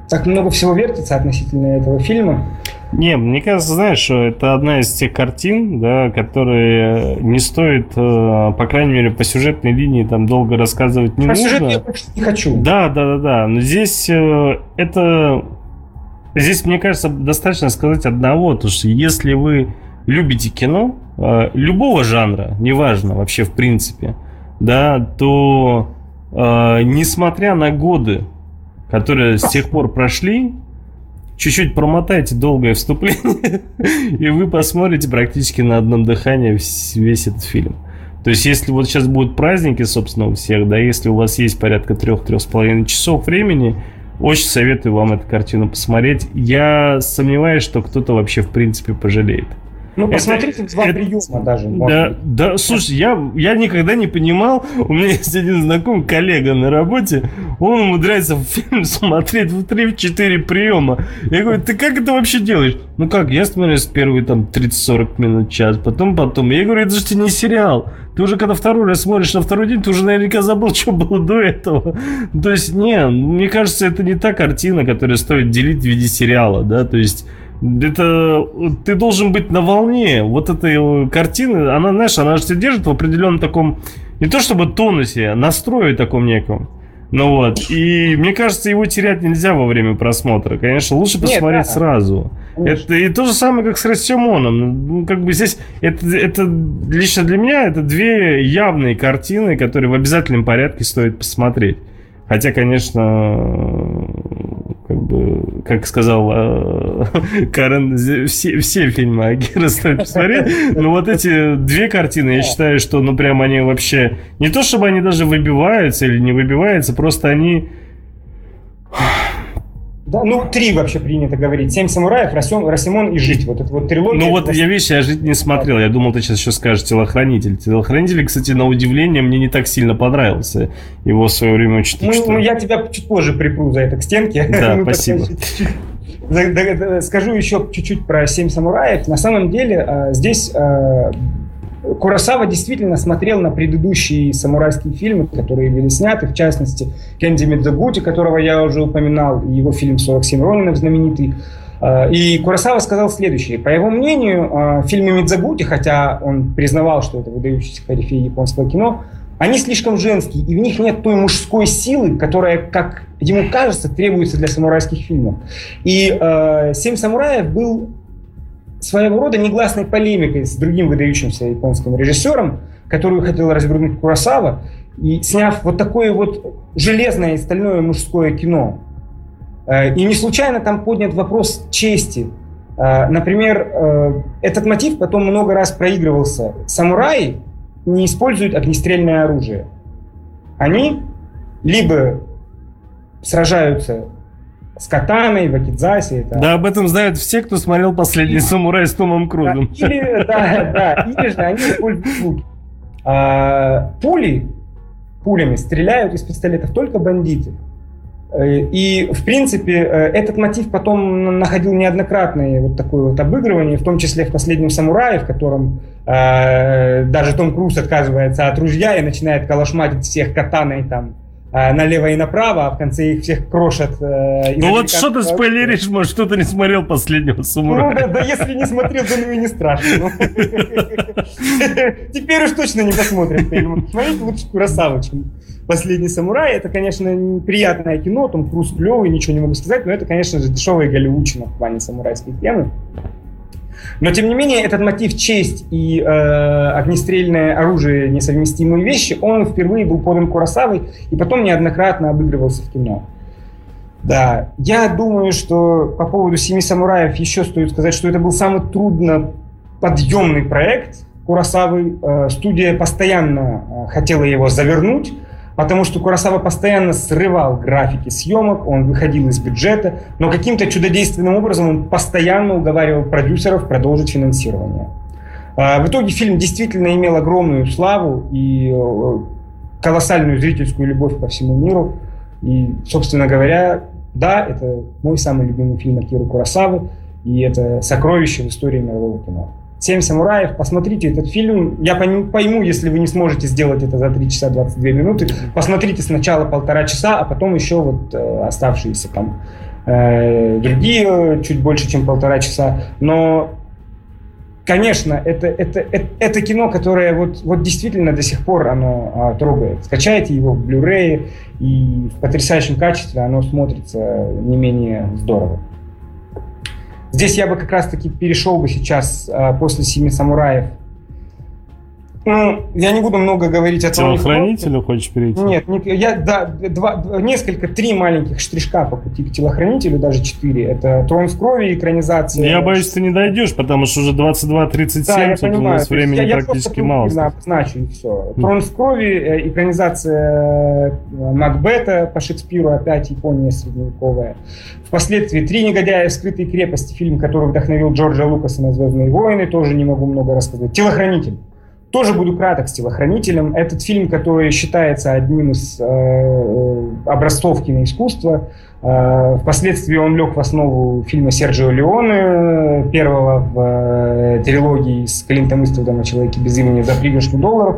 так много всего вертится относительно этого фильма. Не, мне кажется, знаешь, что это одна из тех картин, да, которые не стоит, э, по крайней мере, по сюжетной линии там долго рассказывать не по нужно. Сюжет я не хочу. Да, да, да, да. Но здесь э, это... Здесь, мне кажется, достаточно сказать одного, то что если вы любите кино, любого жанра, неважно вообще в принципе, да, то э, несмотря на годы, которые с тех пор прошли, чуть-чуть промотайте долгое вступление, и вы посмотрите практически на одном дыхании весь этот фильм. То есть, если вот сейчас будут праздники, собственно, у всех, да, если у вас есть порядка трех-трех с половиной часов времени, очень советую вам эту картину посмотреть. Я сомневаюсь, что кто-то вообще в принципе пожалеет. Ну, посмотрите это, два это, приема даже. Да, да, слушай, я, я никогда не понимал, у меня есть один знакомый коллега на работе, он умудряется фильм смотреть в 3-4 приема. Я говорю, ты как это вообще делаешь? Ну как, я смотрю с первые там 30-40 минут, час, потом, потом. Я говорю, это же не сериал. Ты уже когда второй раз смотришь на второй день, ты уже наверняка забыл, что было до этого. То есть, не, мне кажется, это не та картина, которая стоит делить в виде сериала, да, то есть это ты должен быть на волне вот этой картины. Она, знаешь, она же тебя держит в определенном таком, не то чтобы тонусе, а настрое таком неком. Ну вот, и мне кажется, его терять нельзя во время просмотра. Конечно, лучше посмотреть Нет, да. сразу. Это и то же самое, как с Растемоном. Ну, как бы здесь, это, это лично для меня, это две явные картины, которые в обязательном порядке стоит посмотреть. Хотя, конечно, как бы, как сказал э, Карен, все, все фильмы Агира стоит посмотреть. Но вот эти две картины, я считаю, что, ну, прям они вообще... Не то, чтобы они даже выбиваются или не выбиваются, просто они да, ну, три вообще принято говорить. Семь самураев, Расем, Расимон и Жить. Вот это вот трилогия. Ну вот я, видишь, я Жить не смотрел. Я думал, ты сейчас еще скажешь Телохранитель. Телохранитель, кстати, на удивление, мне не так сильно понравился. Его в свое время очень ну, ну, я тебя чуть позже припру за это к стенке. Да, спасибо. Скажу еще чуть-чуть про «Семь самураев». На самом деле э, здесь э, Курасава действительно смотрел на предыдущие самурайские фильмы, которые были сняты, в частности, Кенди Мидзагути, которого я уже упоминал, и его фильм «47 Ронинов» знаменитый. А, и Курасава сказал следующее. По его мнению, а, фильмы Мидзагути, хотя он признавал, что это выдающийся корифей японского кино, они слишком женские, и в них нет той мужской силы, которая, как ему кажется, требуется для самурайских фильмов. И э, «Семь самураев» был своего рода негласной полемикой с другим выдающимся японским режиссером, которую хотел развернуть Курасава, и сняв вот такое вот железное и стальное мужское кино, Э, и не случайно там поднят вопрос чести. Э, например, э, этот мотив потом много раз проигрывался. Самураи не используют огнестрельное оружие. Они либо сражаются с катаной, вакидзаси. Это... Да, об этом знают все, кто смотрел «Последний самурай» с Томом Крузом. Да, или, да, да, или же они используют луки. А, пули, пулями стреляют из пистолетов только бандиты. Э, и, в принципе, э, этот мотив потом находил неоднократное вот такое вот обыгрывание, в том числе в «Последнем самурае», в котором э, даже Том Круз отказывается от ружья и начинает калашматить всех катаной там э, налево и направо, а в конце их всех крошат. Э, ну вот что ты спойлеришь, может, кто-то не смотрел «Последнего самурая». Ну, да, да, если не смотрел, то ну и не страшно. Ну. Теперь уж точно не посмотрим фильм. Смотрите лучше Курасаву, чем «Последний самурай». Это, конечно, приятное кино, Том Круз клевый, ничего не могу сказать, но это, конечно же, дешевая голливудчина в плане самурайской темы. Но, тем не менее, этот мотив честь и э, огнестрельное оружие несовместимые вещи, он впервые был подан Курасавой и потом неоднократно обыгрывался в кино. Да, я думаю, что по поводу «Семи самураев» еще стоит сказать, что это был самый трудно подъемный проект Курасавы. Э, студия постоянно э, хотела его завернуть, потому что Курасава постоянно срывал графики съемок, он выходил из бюджета, но каким-то чудодейственным образом он постоянно уговаривал продюсеров продолжить финансирование. А, в итоге фильм действительно имел огромную славу и э, колоссальную зрительскую любовь по всему миру. И, собственно говоря, да, это мой самый любимый фильм Акиры Курасавы, и это сокровище в истории мирового кино. «Семь самураев». Посмотрите этот фильм. Я пойму, если вы не сможете сделать это за 3 часа 22 минуты. Посмотрите сначала полтора часа, а потом еще вот э, оставшиеся там э, другие чуть больше, чем полтора часа. Но конечно, это, это, это, это кино, которое вот, вот действительно до сих пор оно а, трогает. Скачайте его в Blu-ray, и в потрясающем качестве оно смотрится не менее здорово. Здесь я бы как раз-таки перешел бы сейчас а, после «Семи самураев» Ну, я не буду много говорить о том. Телохранителю хочешь перейти? Нет, нет я да, два, несколько, три маленьких штришка по пути к телохранителю, даже четыре. Это «Трон в крови», экранизация. Я боюсь, ты не дойдешь, потому что уже 22.37, да, я понимаю. у нас времени я, практически я мало. Я обозначу, и все. «Трон в крови», э, экранизация э, Макбета по Шекспиру, опять Япония средневековая. Впоследствии «Три негодяя в скрытой крепости», фильм, который вдохновил Джорджа Лукаса на «Звездные войны», тоже не могу много рассказать. «Телохранитель». Тоже буду краток с телохранителем. Этот фильм, который считается одним из э, образцов киноискусства. Э, впоследствии он лег в основу фильма Серджио Леоне, первого в э, трилогии с Клинтом Иствудом о человеке без имени за пригоршню долларов.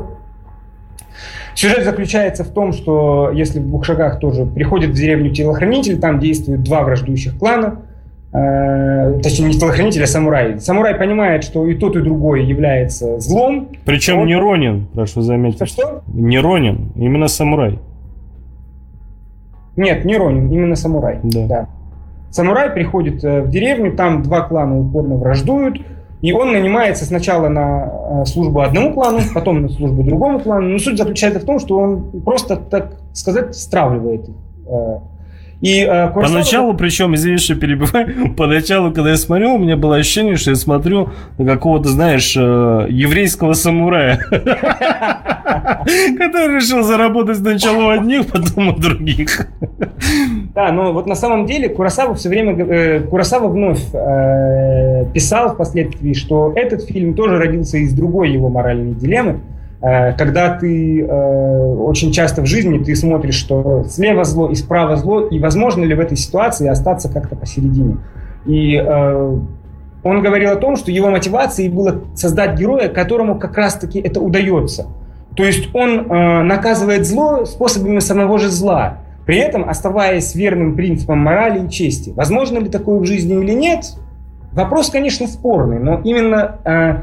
Сюжет заключается в том, что если в двух шагах тоже приходит в деревню телохранитель, там действуют два враждующих клана – э, точнее не телохранитель, а самурай. Самурай понимает, что и тот, и другой является злом. Причем он... не Ронин, прошу заметить. Что? Не Ронин, именно самурай. Нет, не Ронин, именно самурай. Да. да. Самурай приходит э, в деревню, там два клана упорно враждуют, и он нанимается сначала на э, службу одному клану, потом на службу другому клану. Но суть заключается в том, что он просто, так сказать, стравливает их. И, э, Курсава... Поначалу, причем, извини, что перебиваю, поначалу, когда я смотрел, у меня было ощущение, что я смотрю на какого-то, знаешь, э, еврейского самурая, который решил заработать сначала у одних, потом у других. Да, но вот на самом деле Курасава все время, э, Курасава вновь э, писал впоследствии, что этот фильм тоже родился из другой его моральной дилеммы, когда ты э, очень часто в жизни ты смотришь, что слева зло и справа зло, и возможно ли в этой ситуации остаться как-то посередине. И э, он говорил о том, что его мотивацией было создать героя, которому как раз-таки это удается. То есть он э, наказывает зло способами самого же зла, при этом оставаясь верным принципам морали и чести. Возможно ли такое в жизни или нет? Вопрос, конечно, спорный, но именно э,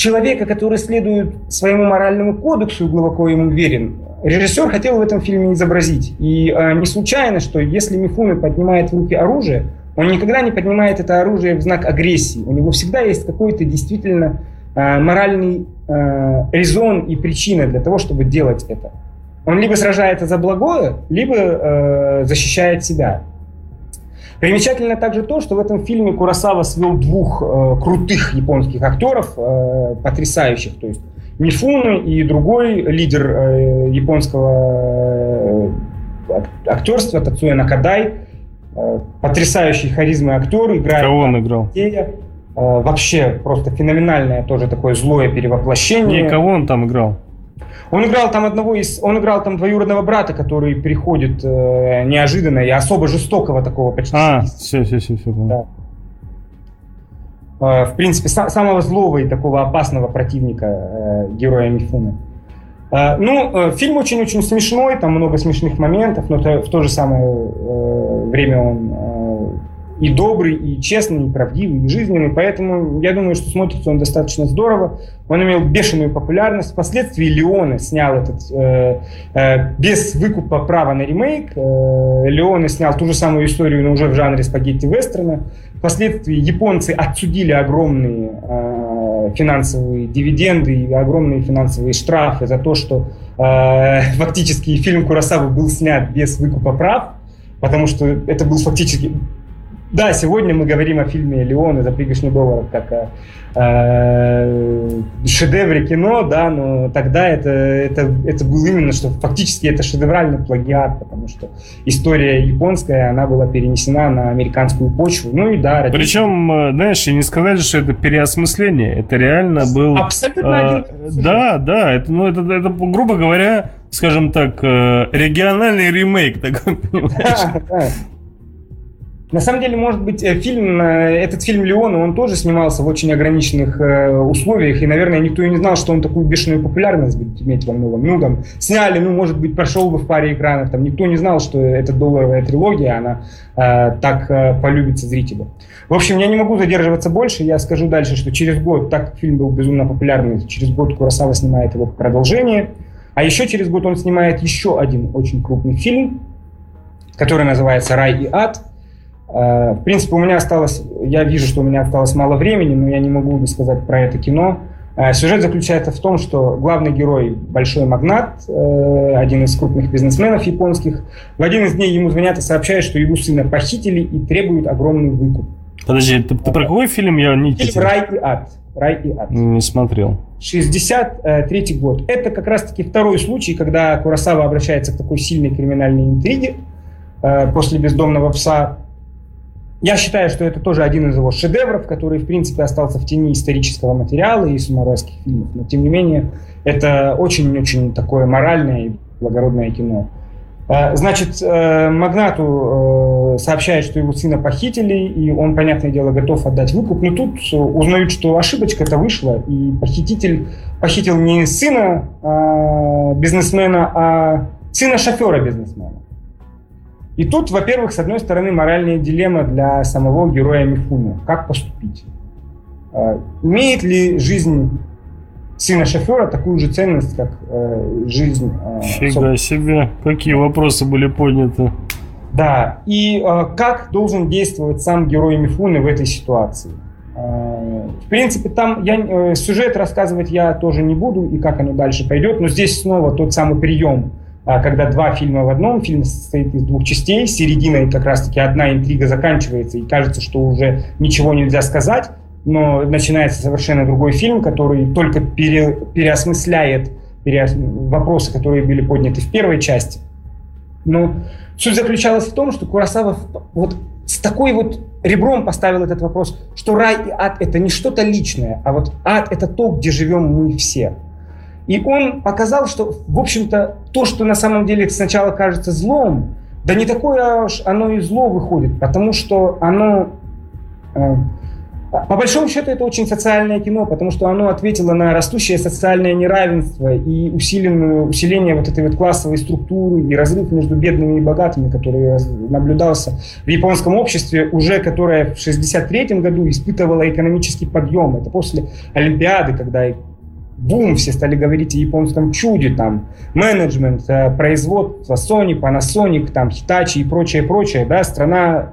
человека, который следует своему моральному кодексу и глубоко ему верен, режиссер хотел в этом фильме изобразить. И э, не случайно, что если Мифуны поднимает в руки оружие, он никогда не поднимает это оружие в знак агрессии. У него всегда есть какой-то действительно э, моральный э, резон и причина для того, чтобы делать это. Он либо сражается за благое, либо э, защищает себя. Примечательно также то, что в этом фильме Курасава свел двух э, крутых японских актеров, э, потрясающих, то есть Мифуны и другой лидер э, японского э, актерства Тацуя Накадай, э, потрясающий харизмой актер, играет... Кого он играл? Э, вообще просто феноменальное тоже такое злое перевоплощение. И кого он там играл? Он играл там одного из, он играл там двоюродного брата, который переходит э, неожиданно и особо жестокого такого почти. А, все, все, все, все. Да. Э, в принципе, са- самого злого и такого опасного противника э, героя Мифуны. Э, ну, э, фильм очень-очень смешной, там много смешных моментов, но то, в то же самое э, время он э, и добрый, и честный, и правдивый, и жизненный. Поэтому я думаю, что смотрится он достаточно здорово. Он имел бешеную популярность. Впоследствии Леоне снял этот э, э, без выкупа права на ремейк. Э, Леоне снял ту же самую историю, но уже в жанре спагетти-вестерна. Впоследствии японцы отсудили огромные э, финансовые дивиденды и огромные финансовые штрафы за то, что э, фактически фильм Курасавы был снят без выкупа прав, потому что это был фактически да, сегодня мы говорим о фильме «Леон» за пригоршню долларов как о э, шедевре кино, да, но тогда это, это, это был именно, что фактически это шедевральный плагиат, потому что история японская, она была перенесена на американскую почву. Ну и да. Ради... Причем, э, знаешь, и не сказали, что это переосмысление, это реально был... Абсолютно э, Да, да, это, ну, это, это, грубо говоря, скажем так, э, региональный ремейк такой, понимаешь? Да, да. На самом деле, может быть, э, фильм, э, этот фильм Леона, он тоже снимался в очень ограниченных э, условиях, и, наверное, никто и не знал, что он такую бешеную популярность будет иметь во многом. Ну, там, сняли, ну, может быть, прошел бы в паре экранов, там, никто не знал, что эта долларовая трилогия, она э, так э, полюбится зрителю. В общем, я не могу задерживаться больше, я скажу дальше, что через год, так как фильм был безумно популярный, через год Курасава снимает его продолжение, а еще через год он снимает еще один очень крупный фильм, который называется «Рай и ад», в принципе, у меня осталось, я вижу, что у меня осталось мало времени, но я не могу не сказать про это кино. Э, сюжет заключается в том, что главный герой – большой магнат, э, один из крупных бизнесменов японских. В один из дней ему звонят и сообщают, что его сына похитили и требуют огромный выкуп. Подожди, ты, ты про какой фильм? Я не Фильм «Рай и ад». «Рай и ад». Не смотрел. 63 год. Это как раз-таки второй случай, когда Курасава обращается к такой сильной криминальной интриге после «Бездомного пса». Я считаю, что это тоже один из его шедевров, который, в принципе, остался в тени исторического материала и самурайских фильмов. Но, тем не менее, это очень-очень такое моральное и благородное кино. А, значит, э, магнату э, сообщает, что его сына похитили, и он, понятное дело, готов отдать выкуп. Но тут узнают, что ошибочка-то вышла, и похититель похитил не сына бизнесмена, а сына шофера бизнесмена. И тут, во-первых, с одной стороны, моральная дилемма для самого героя Мифуна. Как поступить? А, имеет ли жизнь сына шофера такую же ценность, как э, жизнь... Э, Фига себе, какие вопросы были подняты. Да, и э, как должен действовать сам герой Мифуны в этой ситуации? Э, в принципе, там я, э, сюжет рассказывать я тоже не буду, и как оно дальше пойдет, но здесь снова тот самый прием когда два фильма в одном, фильм состоит из двух частей, серединой как раз-таки одна интрига заканчивается, и кажется, что уже ничего нельзя сказать, но начинается совершенно другой фильм, который только пере, переосмысляет переос... вопросы, которые были подняты в первой части. Но суть заключалась в том, что Курасава вот с такой вот ребром поставил этот вопрос, что рай и ад это не что-то личное, а вот ад это то, где живем мы все. И он показал, что, в общем-то, то, что на самом деле сначала кажется злом, да не такое уж оно и зло выходит, потому что оно... Э, по большому счету это очень социальное кино, потому что оно ответило на растущее социальное неравенство и усиленную, усиление вот этой вот классовой структуры и разрыв между бедными и богатыми, который наблюдался в японском обществе, уже которое в 1963 году испытывало экономический подъем. Это после Олимпиады, когда бум, все стали говорить о японском чуде, там, менеджмент, э, производство, Sony, Panasonic, там, Hitachi и прочее, прочее, да, страна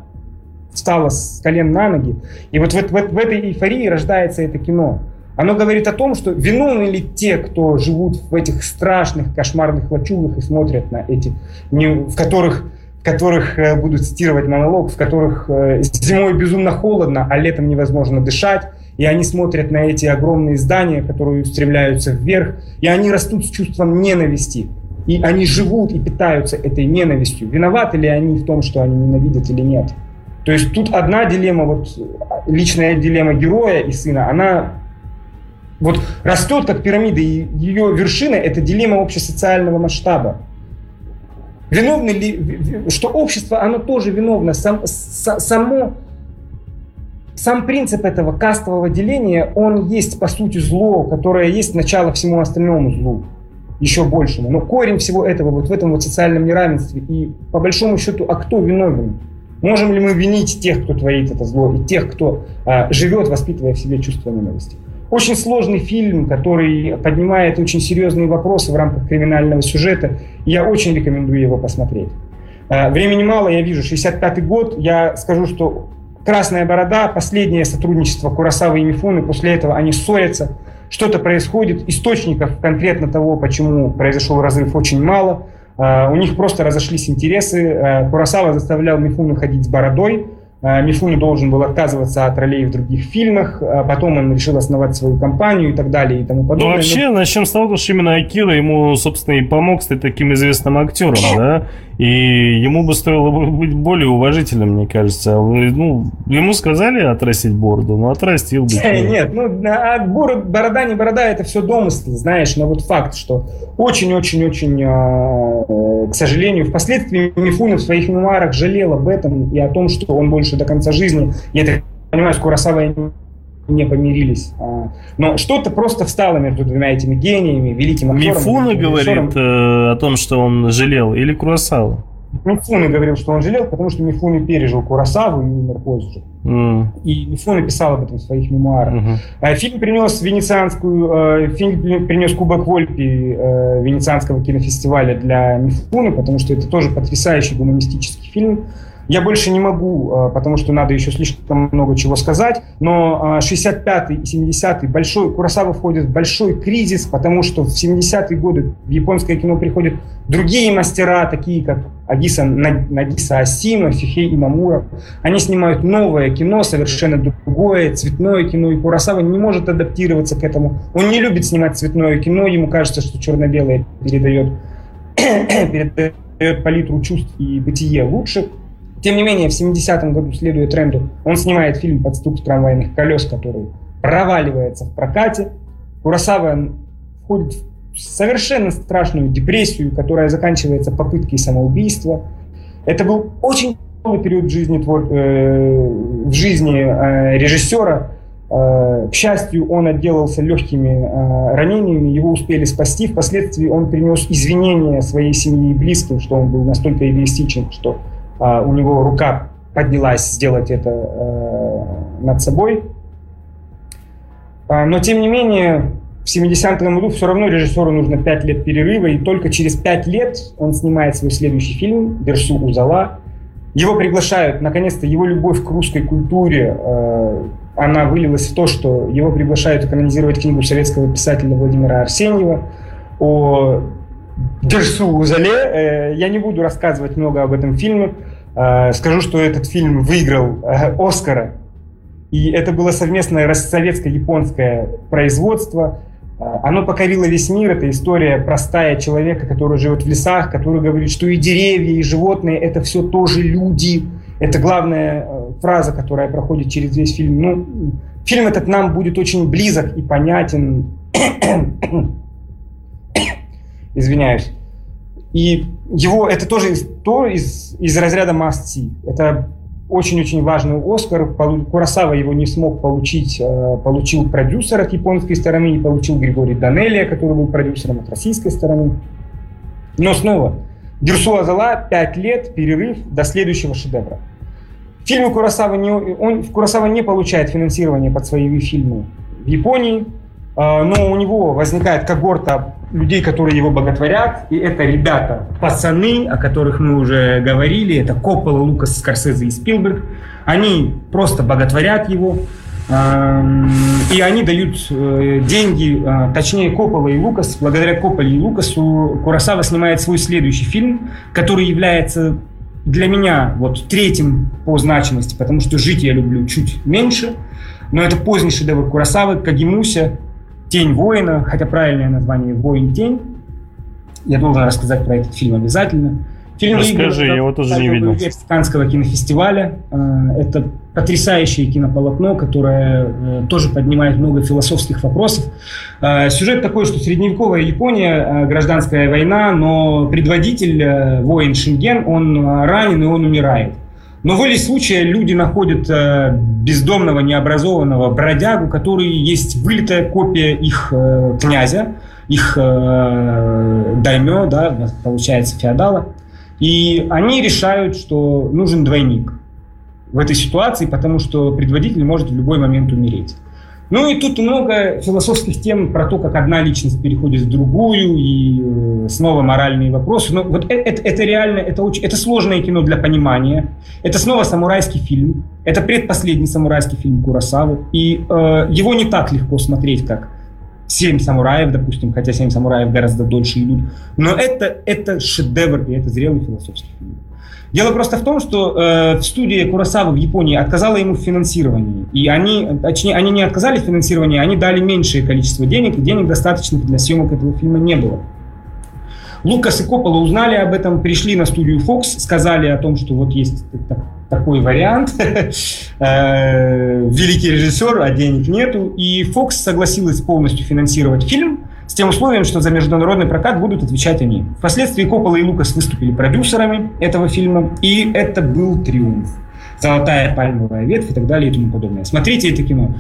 встала с колен на ноги. И вот в, в, в этой эйфории рождается это кино. Оно говорит о том, что виновны ли те, кто живут в этих страшных, кошмарных лачугах и смотрят на эти, в которых которых э, будут цитировать монолог, в которых э, зимой безумно холодно, а летом невозможно дышать, и они смотрят на эти огромные здания, которые устремляются вверх, и они растут с чувством ненависти. И они живут и питаются этой ненавистью. Виноваты ли они в том, что они ненавидят или нет? То есть тут одна дилемма, вот личная дилемма героя и сына, она вот растет как пирамида, и ее вершина – это дилемма общесоциального масштаба. Виновны ли, что общество, оно тоже виновно. Сам, само, сам принцип этого кастового деления, он есть по сути зло, которое есть начало всему остальному злу, еще большему. Но корень всего этого вот в этом вот социальном неравенстве. И по большому счету, а кто виновен? Можем ли мы винить тех, кто творит это зло, и тех, кто а, живет, воспитывая в себе чувство ненависти? Очень сложный фильм, который поднимает очень серьезные вопросы в рамках криминального сюжета. Я очень рекомендую его посмотреть. Э, времени мало, я вижу, 65-й год. Я скажу, что «Красная борода», последнее сотрудничество Курасавы и Мифуны, после этого они ссорятся, что-то происходит, источников конкретно того, почему произошел разрыв, очень мало. Э, у них просто разошлись интересы. Э, Курасава заставлял Мифуну ходить с бородой, Э, Мифуни должен был отказываться от ролей в других фильмах, а потом он решил основать свою компанию и так далее и тому ну, подобное. Ну, вообще, начнем с того, что именно Акира ему, собственно, и помог стать таким известным актером, да? И ему бы стоило быть более уважительным, мне кажется. Ну, ему сказали отрастить бороду, но отрастил бы. Нет, ну, а борода, не борода, это все домыслы, знаешь, но вот факт, что очень-очень-очень, а, э, к сожалению, впоследствии Мифунов в своих мемуарах жалел об этом и о том, что он больше до конца жизни, я так понимаю, с Курасавой не помирились. А, но что-то просто встало между двумя этими гениями, великим актером. Мифуна говорит э, о том, что он жалел, или Курасава? Мифуна говорил, что он жалел, потому что Мифуна пережил Курасаву и умер позже. Mm. И Мифуна писал об этом в своих мемуарах. Mm-hmm. Фильм принес венецианскую, э, фильм принес Кубок Вольпи э, Венецианского кинофестиваля для Мифуны, потому что это тоже потрясающий гуманистический фильм я больше не могу, а, потому что надо еще слишком много чего сказать, но 65-й и 70-й большой, Курасава входит в большой кризис, потому что в 70-е годы в японское кино приходят другие мастера, такие как Агиса, Нагиса Асима, Фихей Имамура. Они снимают новое кино, совершенно другое, цветное кино, и Курасава не может адаптироваться к этому. Он не любит снимать цветное кино, ему кажется, что черно-белое передает, передает палитру чувств и бытие лучше. Тем не менее, в 70-м году, следуя тренду, он снимает фильм «Под стук трамвайных колес», который проваливается в прокате. Курасава входит в совершенно страшную депрессию, которая заканчивается попыткой самоубийства. Это был очень тяжелый период жизни, твор... э, в жизни э, режиссера. Э, к счастью, он отделался легкими э, ранениями, его успели спасти. Впоследствии он принес извинения своей семье и близким, что он был настолько эгоистичен, что а, у него рука поднялась сделать это э, над собой. А, но, тем не менее, в 70-м году все равно режиссеру нужно 5 лет перерыва, и только через 5 лет он снимает свой следующий фильм «Дерсу Узала». Его приглашают, наконец-то, его любовь к русской культуре, э, она вылилась в то, что его приглашают канонизировать книгу советского писателя Владимира Арсеньева о Дерсу Зале. Э, я не буду рассказывать много об этом фильме. Э, скажу, что этот фильм выиграл э, Оскара. И это было совместное советско-японское производство. Оно покорило весь мир. Это история простая человека, который живет в лесах, который говорит, что и деревья, и животные — это все тоже люди. Это главная фраза, которая проходит через весь фильм. Ну, фильм этот нам будет очень близок и понятен извиняюсь. И его, это тоже из, то из, из разряда must see. Это очень-очень важный Оскар. Курасава его не смог получить. Э, получил продюсер от японской стороны и получил Григорий Данелия, который был продюсером от российской стороны. Но снова, Дерсу Азала 5 лет, перерыв до следующего шедевра. Фильмы Курасава не, он, Курасава не получает финансирование под свои фильмы в Японии, а, но у него возникает когорта людей, которые его боготворят, и это ребята, пацаны, о которых мы уже говорили, это Коппола, Лукас, Скорсезе и Спилберг, они просто боготворят его, и они дают э, деньги, а, точнее Коппола и Лукас, благодаря Копполе и Лукасу Курасава снимает свой следующий фильм, который является для меня вот третьим по значимости, потому что жить я люблю чуть меньше, но это поздний шедевр Курасавы, Кагимуся, «Тень воина», хотя правильное название «Воин-тень». Я должен рассказать про этот фильм обязательно. Фильм Расскажи, я его тоже не видел. Канского кинофестиваля. Э, это потрясающее кинополотно, которое э, тоже поднимает много философских вопросов. Э, сюжет такой, что средневековая Япония, гражданская война, но предводитель, воин Шенген, он ранен и он умирает. Но в воле случая люди находят бездомного, необразованного бродягу, который есть вылитая копия их князя, их даймё, да, получается, феодала. И они решают, что нужен двойник в этой ситуации, потому что предводитель может в любой момент умереть. Ну и тут много философских тем про то, как одна личность переходит в другую, и э, снова моральные вопросы. Но вот это, это, это реально, это, очень, это сложное кино для понимания. Это снова самурайский фильм. Это предпоследний самурайский фильм Курасавы. И э, его не так легко смотреть, как «Семь самураев», допустим, хотя «Семь самураев» гораздо дольше идут. Но это, это шедевр, и это зрелый философский фильм. Дело просто в том, что э, в студии Курасавы в Японии отказала ему в финансировании. И они, точнее, они не отказали в финансировании, они дали меньшее количество денег, и денег достаточных для съемок этого фильма не было. Лукас и Коппола узнали об этом, пришли на студию Fox, сказали о том, что вот есть такой вариант. Э, великий режиссер, а денег нету. И Fox согласилась полностью финансировать фильм тем условием, что за международный прокат будут отвечать они. Впоследствии Коппола и Лукас выступили продюсерами этого фильма, и это был триумф. «Золотая пальмовая ветвь» и так далее и тому подобное. Смотрите это кино.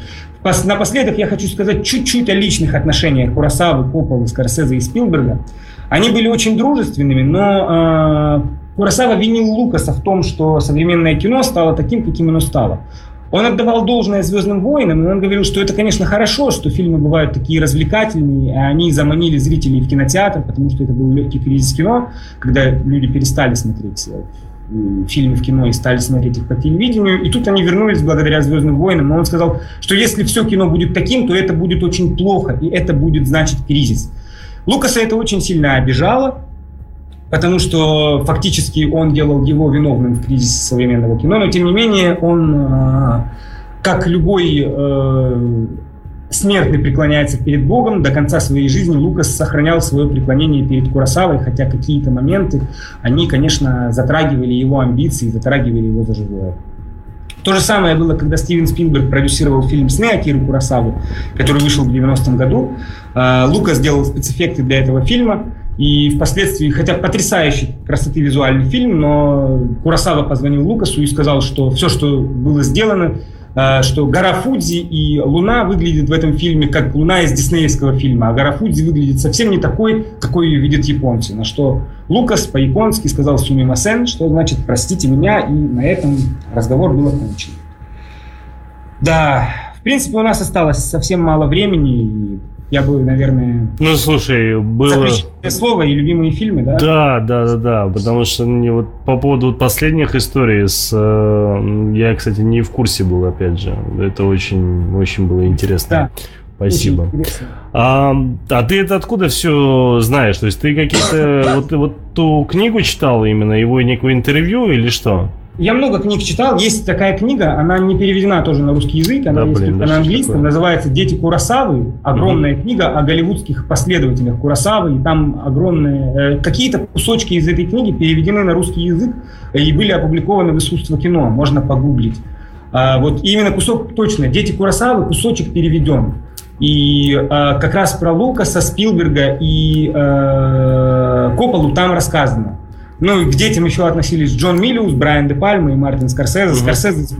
Напоследок я хочу сказать чуть-чуть о личных отношениях Курасавы, Копполы, Скорсезе и Спилберга. Они были очень дружественными, но э, Курасава винил Лукаса в том, что современное кино стало таким, каким оно стало. Он отдавал должное «Звездным войнам», и он говорил, что это, конечно, хорошо, что фильмы бывают такие развлекательные, и они заманили зрителей в кинотеатр, потому что это был легкий кризис кино, когда люди перестали смотреть э, фильмы в кино и стали смотреть их по телевидению. И тут они вернулись благодаря «Звездным войнам». Но он сказал, что если все кино будет таким, то это будет очень плохо, и это будет значить кризис. Лукаса это очень сильно обижало, потому что фактически он делал его виновным в кризисе современного кино, но тем не менее он, э, как любой э, смертный преклоняется перед Богом, до конца своей жизни Лукас сохранял свое преклонение перед Курасавой, хотя какие-то моменты, они, конечно, затрагивали его амбиции, затрагивали его за живое. То же самое было, когда Стивен Спилберг продюсировал фильм «Сны» Акиры Курасавы, который вышел в 90-м году. Э, Лукас сделал спецэффекты для этого фильма. И впоследствии, хотя потрясающий красоты визуальный фильм, но Курасава позвонил Лукасу и сказал, что все, что было сделано, э, что гора Фудзи и Луна выглядят в этом фильме как Луна из диснеевского фильма, а гора Фудзи выглядит совсем не такой, какой ее видят японцы. На что Лукас по-японски сказал сумимасен, что значит «простите меня», и на этом разговор был окончен. Да, в принципе, у нас осталось совсем мало времени, я бы, наверное... Ну, слушай, было... слово и любимые фильмы, да? Да, да, да, да, потому что не вот по поводу последних историй с... Э, я, кстати, не в курсе был, опять же. Это очень, очень было интересно. Да. Спасибо. А, а ты это откуда все знаешь? То есть ты какие-то вот, вот ту книгу читал именно, его некое интервью или что? Я много книг читал. Есть такая книга, она не переведена тоже на русский язык, она да, есть блин, только на английском. Называется «Дети Курасавы». Огромная угу. книга о голливудских последователях Курасавы. И там огромные... Э, какие-то кусочки из этой книги переведены на русский язык и были опубликованы в «Искусство кино». Можно погуглить. А, вот именно кусок точно. «Дети Курасавы» кусочек переведен. И э, как раз про Лукаса, Спилберга и э, Копполу там рассказано. Ну, и к детям еще относились Джон Миллиус, Брайан Де Пальма и Мартин Скорсезе. Mm-hmm. Скорсезе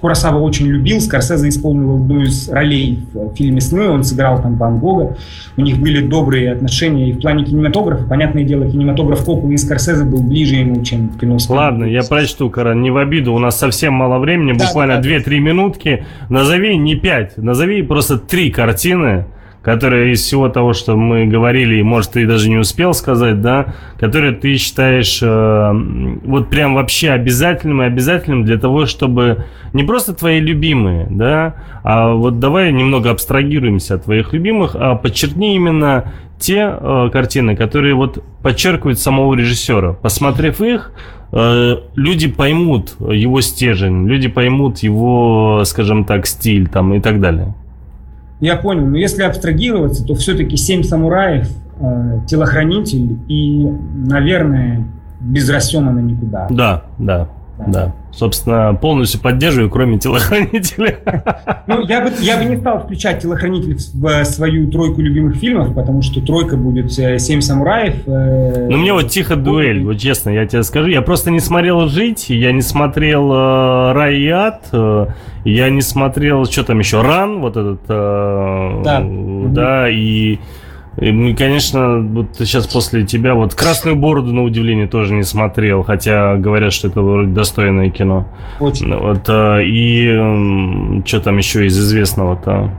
Курасава очень любил. Скорсезе исполнил одну из ролей в фильме «Сны». Он сыграл там Ван Гога. У них были добрые отношения и в плане кинематографа. Понятное дело, кинематограф Коппола и Скорсезе был ближе ему, чем кино. Ладно, я прочту, Каран, не в обиду. У нас совсем мало времени, да, буквально да, 2-3 минутки. Назови не 5, назови просто 3 картины, которые из всего того, что мы говорили, и, может, ты даже не успел сказать, да, которые ты считаешь э, вот прям вообще обязательным и обязательным для того, чтобы не просто твои любимые, да, а вот давай немного абстрагируемся от твоих любимых, а подчеркни именно те э, картины, которые вот подчеркивают самого режиссера. Посмотрев их, э, люди поймут его стержень, люди поймут его, скажем так, стиль там и так далее. Я понял, но если абстрагироваться, то все-таки «Семь самураев», э, «Телохранитель» и, наверное, без Рассена на никуда. Да, да, да. Собственно, полностью поддерживаю, кроме телохранителя. Ну, я бы, я бы не стал включать телохранитель в свою тройку любимых фильмов, потому что тройка будет э, «Семь самураев». Э, ну, мне вот «Тихо дуэль», вот честно, я тебе скажу. Я просто не смотрел «Жить», я не смотрел э, «Рай и ад», э, я не смотрел, что там еще, «Ран», вот этот. Э, да. Да, и... И, конечно, вот сейчас после тебя вот «Красную бороду» на удивление тоже не смотрел, хотя говорят, что это вроде достойное кино. Очень. Вот, а, и что там еще из известного-то?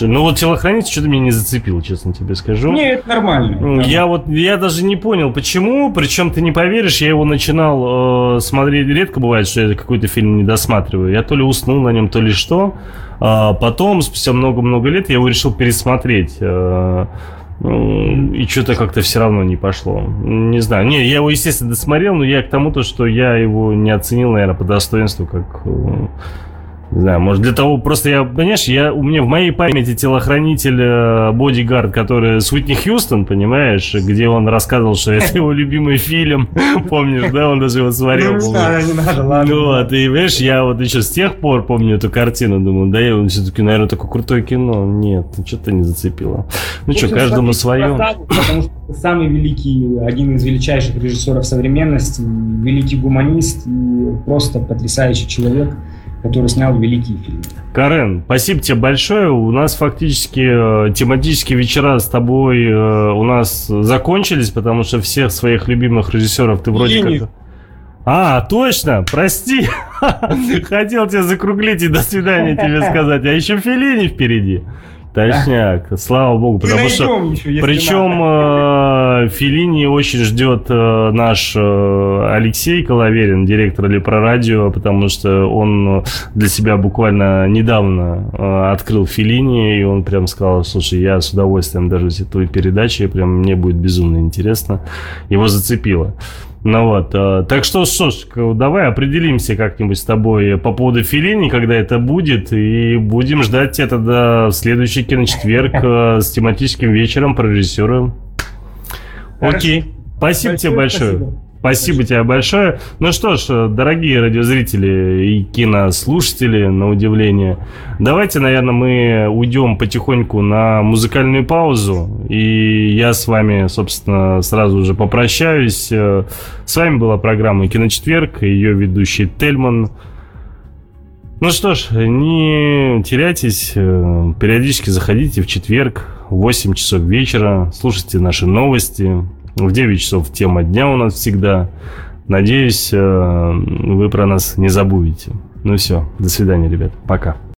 Ну вот телохранитель что-то меня не зацепил, честно тебе скажу. Не, это нормально. Я вот я даже не понял, почему. Причем ты не поверишь, я его начинал э, смотреть. Редко бывает, что я какой-то фильм не досматриваю. Я то ли уснул на нем, то ли что. А потом, спустя много-много лет, я его решил пересмотреть. Э, и что-то как-то все равно не пошло. Не знаю. Не, я его, естественно, досмотрел, но я к тому, то, что я его не оценил, наверное, по достоинству, как э, не знаю, может для того, просто я, понимаешь, я, у меня в моей памяти телохранитель э, Бодигард, который с Уитни Хьюстон, понимаешь, где он рассказывал, что это его любимый фильм, помнишь, да, он даже его смотрел. Ну, не надо, ладно. Ну, вот, и, понимаешь, я вот еще с тех пор помню эту картину, думаю, да, он все-таки, наверное, такое крутое кино. Нет, ну, что-то не зацепило. Ну, что, каждому свое. Потому что самый великий, один из величайших режиссеров современности, великий гуманист и просто потрясающий человек который снял великие фильмы. Карен, спасибо тебе большое. У нас фактически э, тематические вечера с тобой э, у нас закончились, потому что всех своих любимых режиссеров ты вроде Ленин. как... А, точно, прости. Хотел тебя закруглить и до свидания тебе сказать. А еще Филини впереди. Точняк, слава богу, потому что... Еще, причем э, Филини очень ждет э, наш э, Алексей Коловерин, директор Лепрорадио, потому что он для себя буквально недавно э, открыл Филини, и он прям сказал, слушай, я с удовольствием даже твои передачи, прям мне будет безумно интересно. Его зацепило. Ну вот, э, так что, что ж, давай определимся как-нибудь с тобой по поводу Филини, когда это будет, и будем ждать это до следующий киночетверг э, с тематическим вечером про режиссера. Окей, спасибо тебе большое. Спасибо. Тебе большое. Ну что ж, дорогие радиозрители и кинослушатели, на удивление, давайте, наверное, мы уйдем потихоньку на музыкальную паузу. И я с вами, собственно, сразу же попрощаюсь. С вами была программа «Киночетверг», ее ведущий Тельман. Ну что ж, не теряйтесь, периодически заходите в четверг в 8 часов вечера, слушайте наши новости, в 9 часов тема дня у нас всегда. Надеюсь, э, вы про нас не забудете. Ну все, до свидания, ребят. Пока.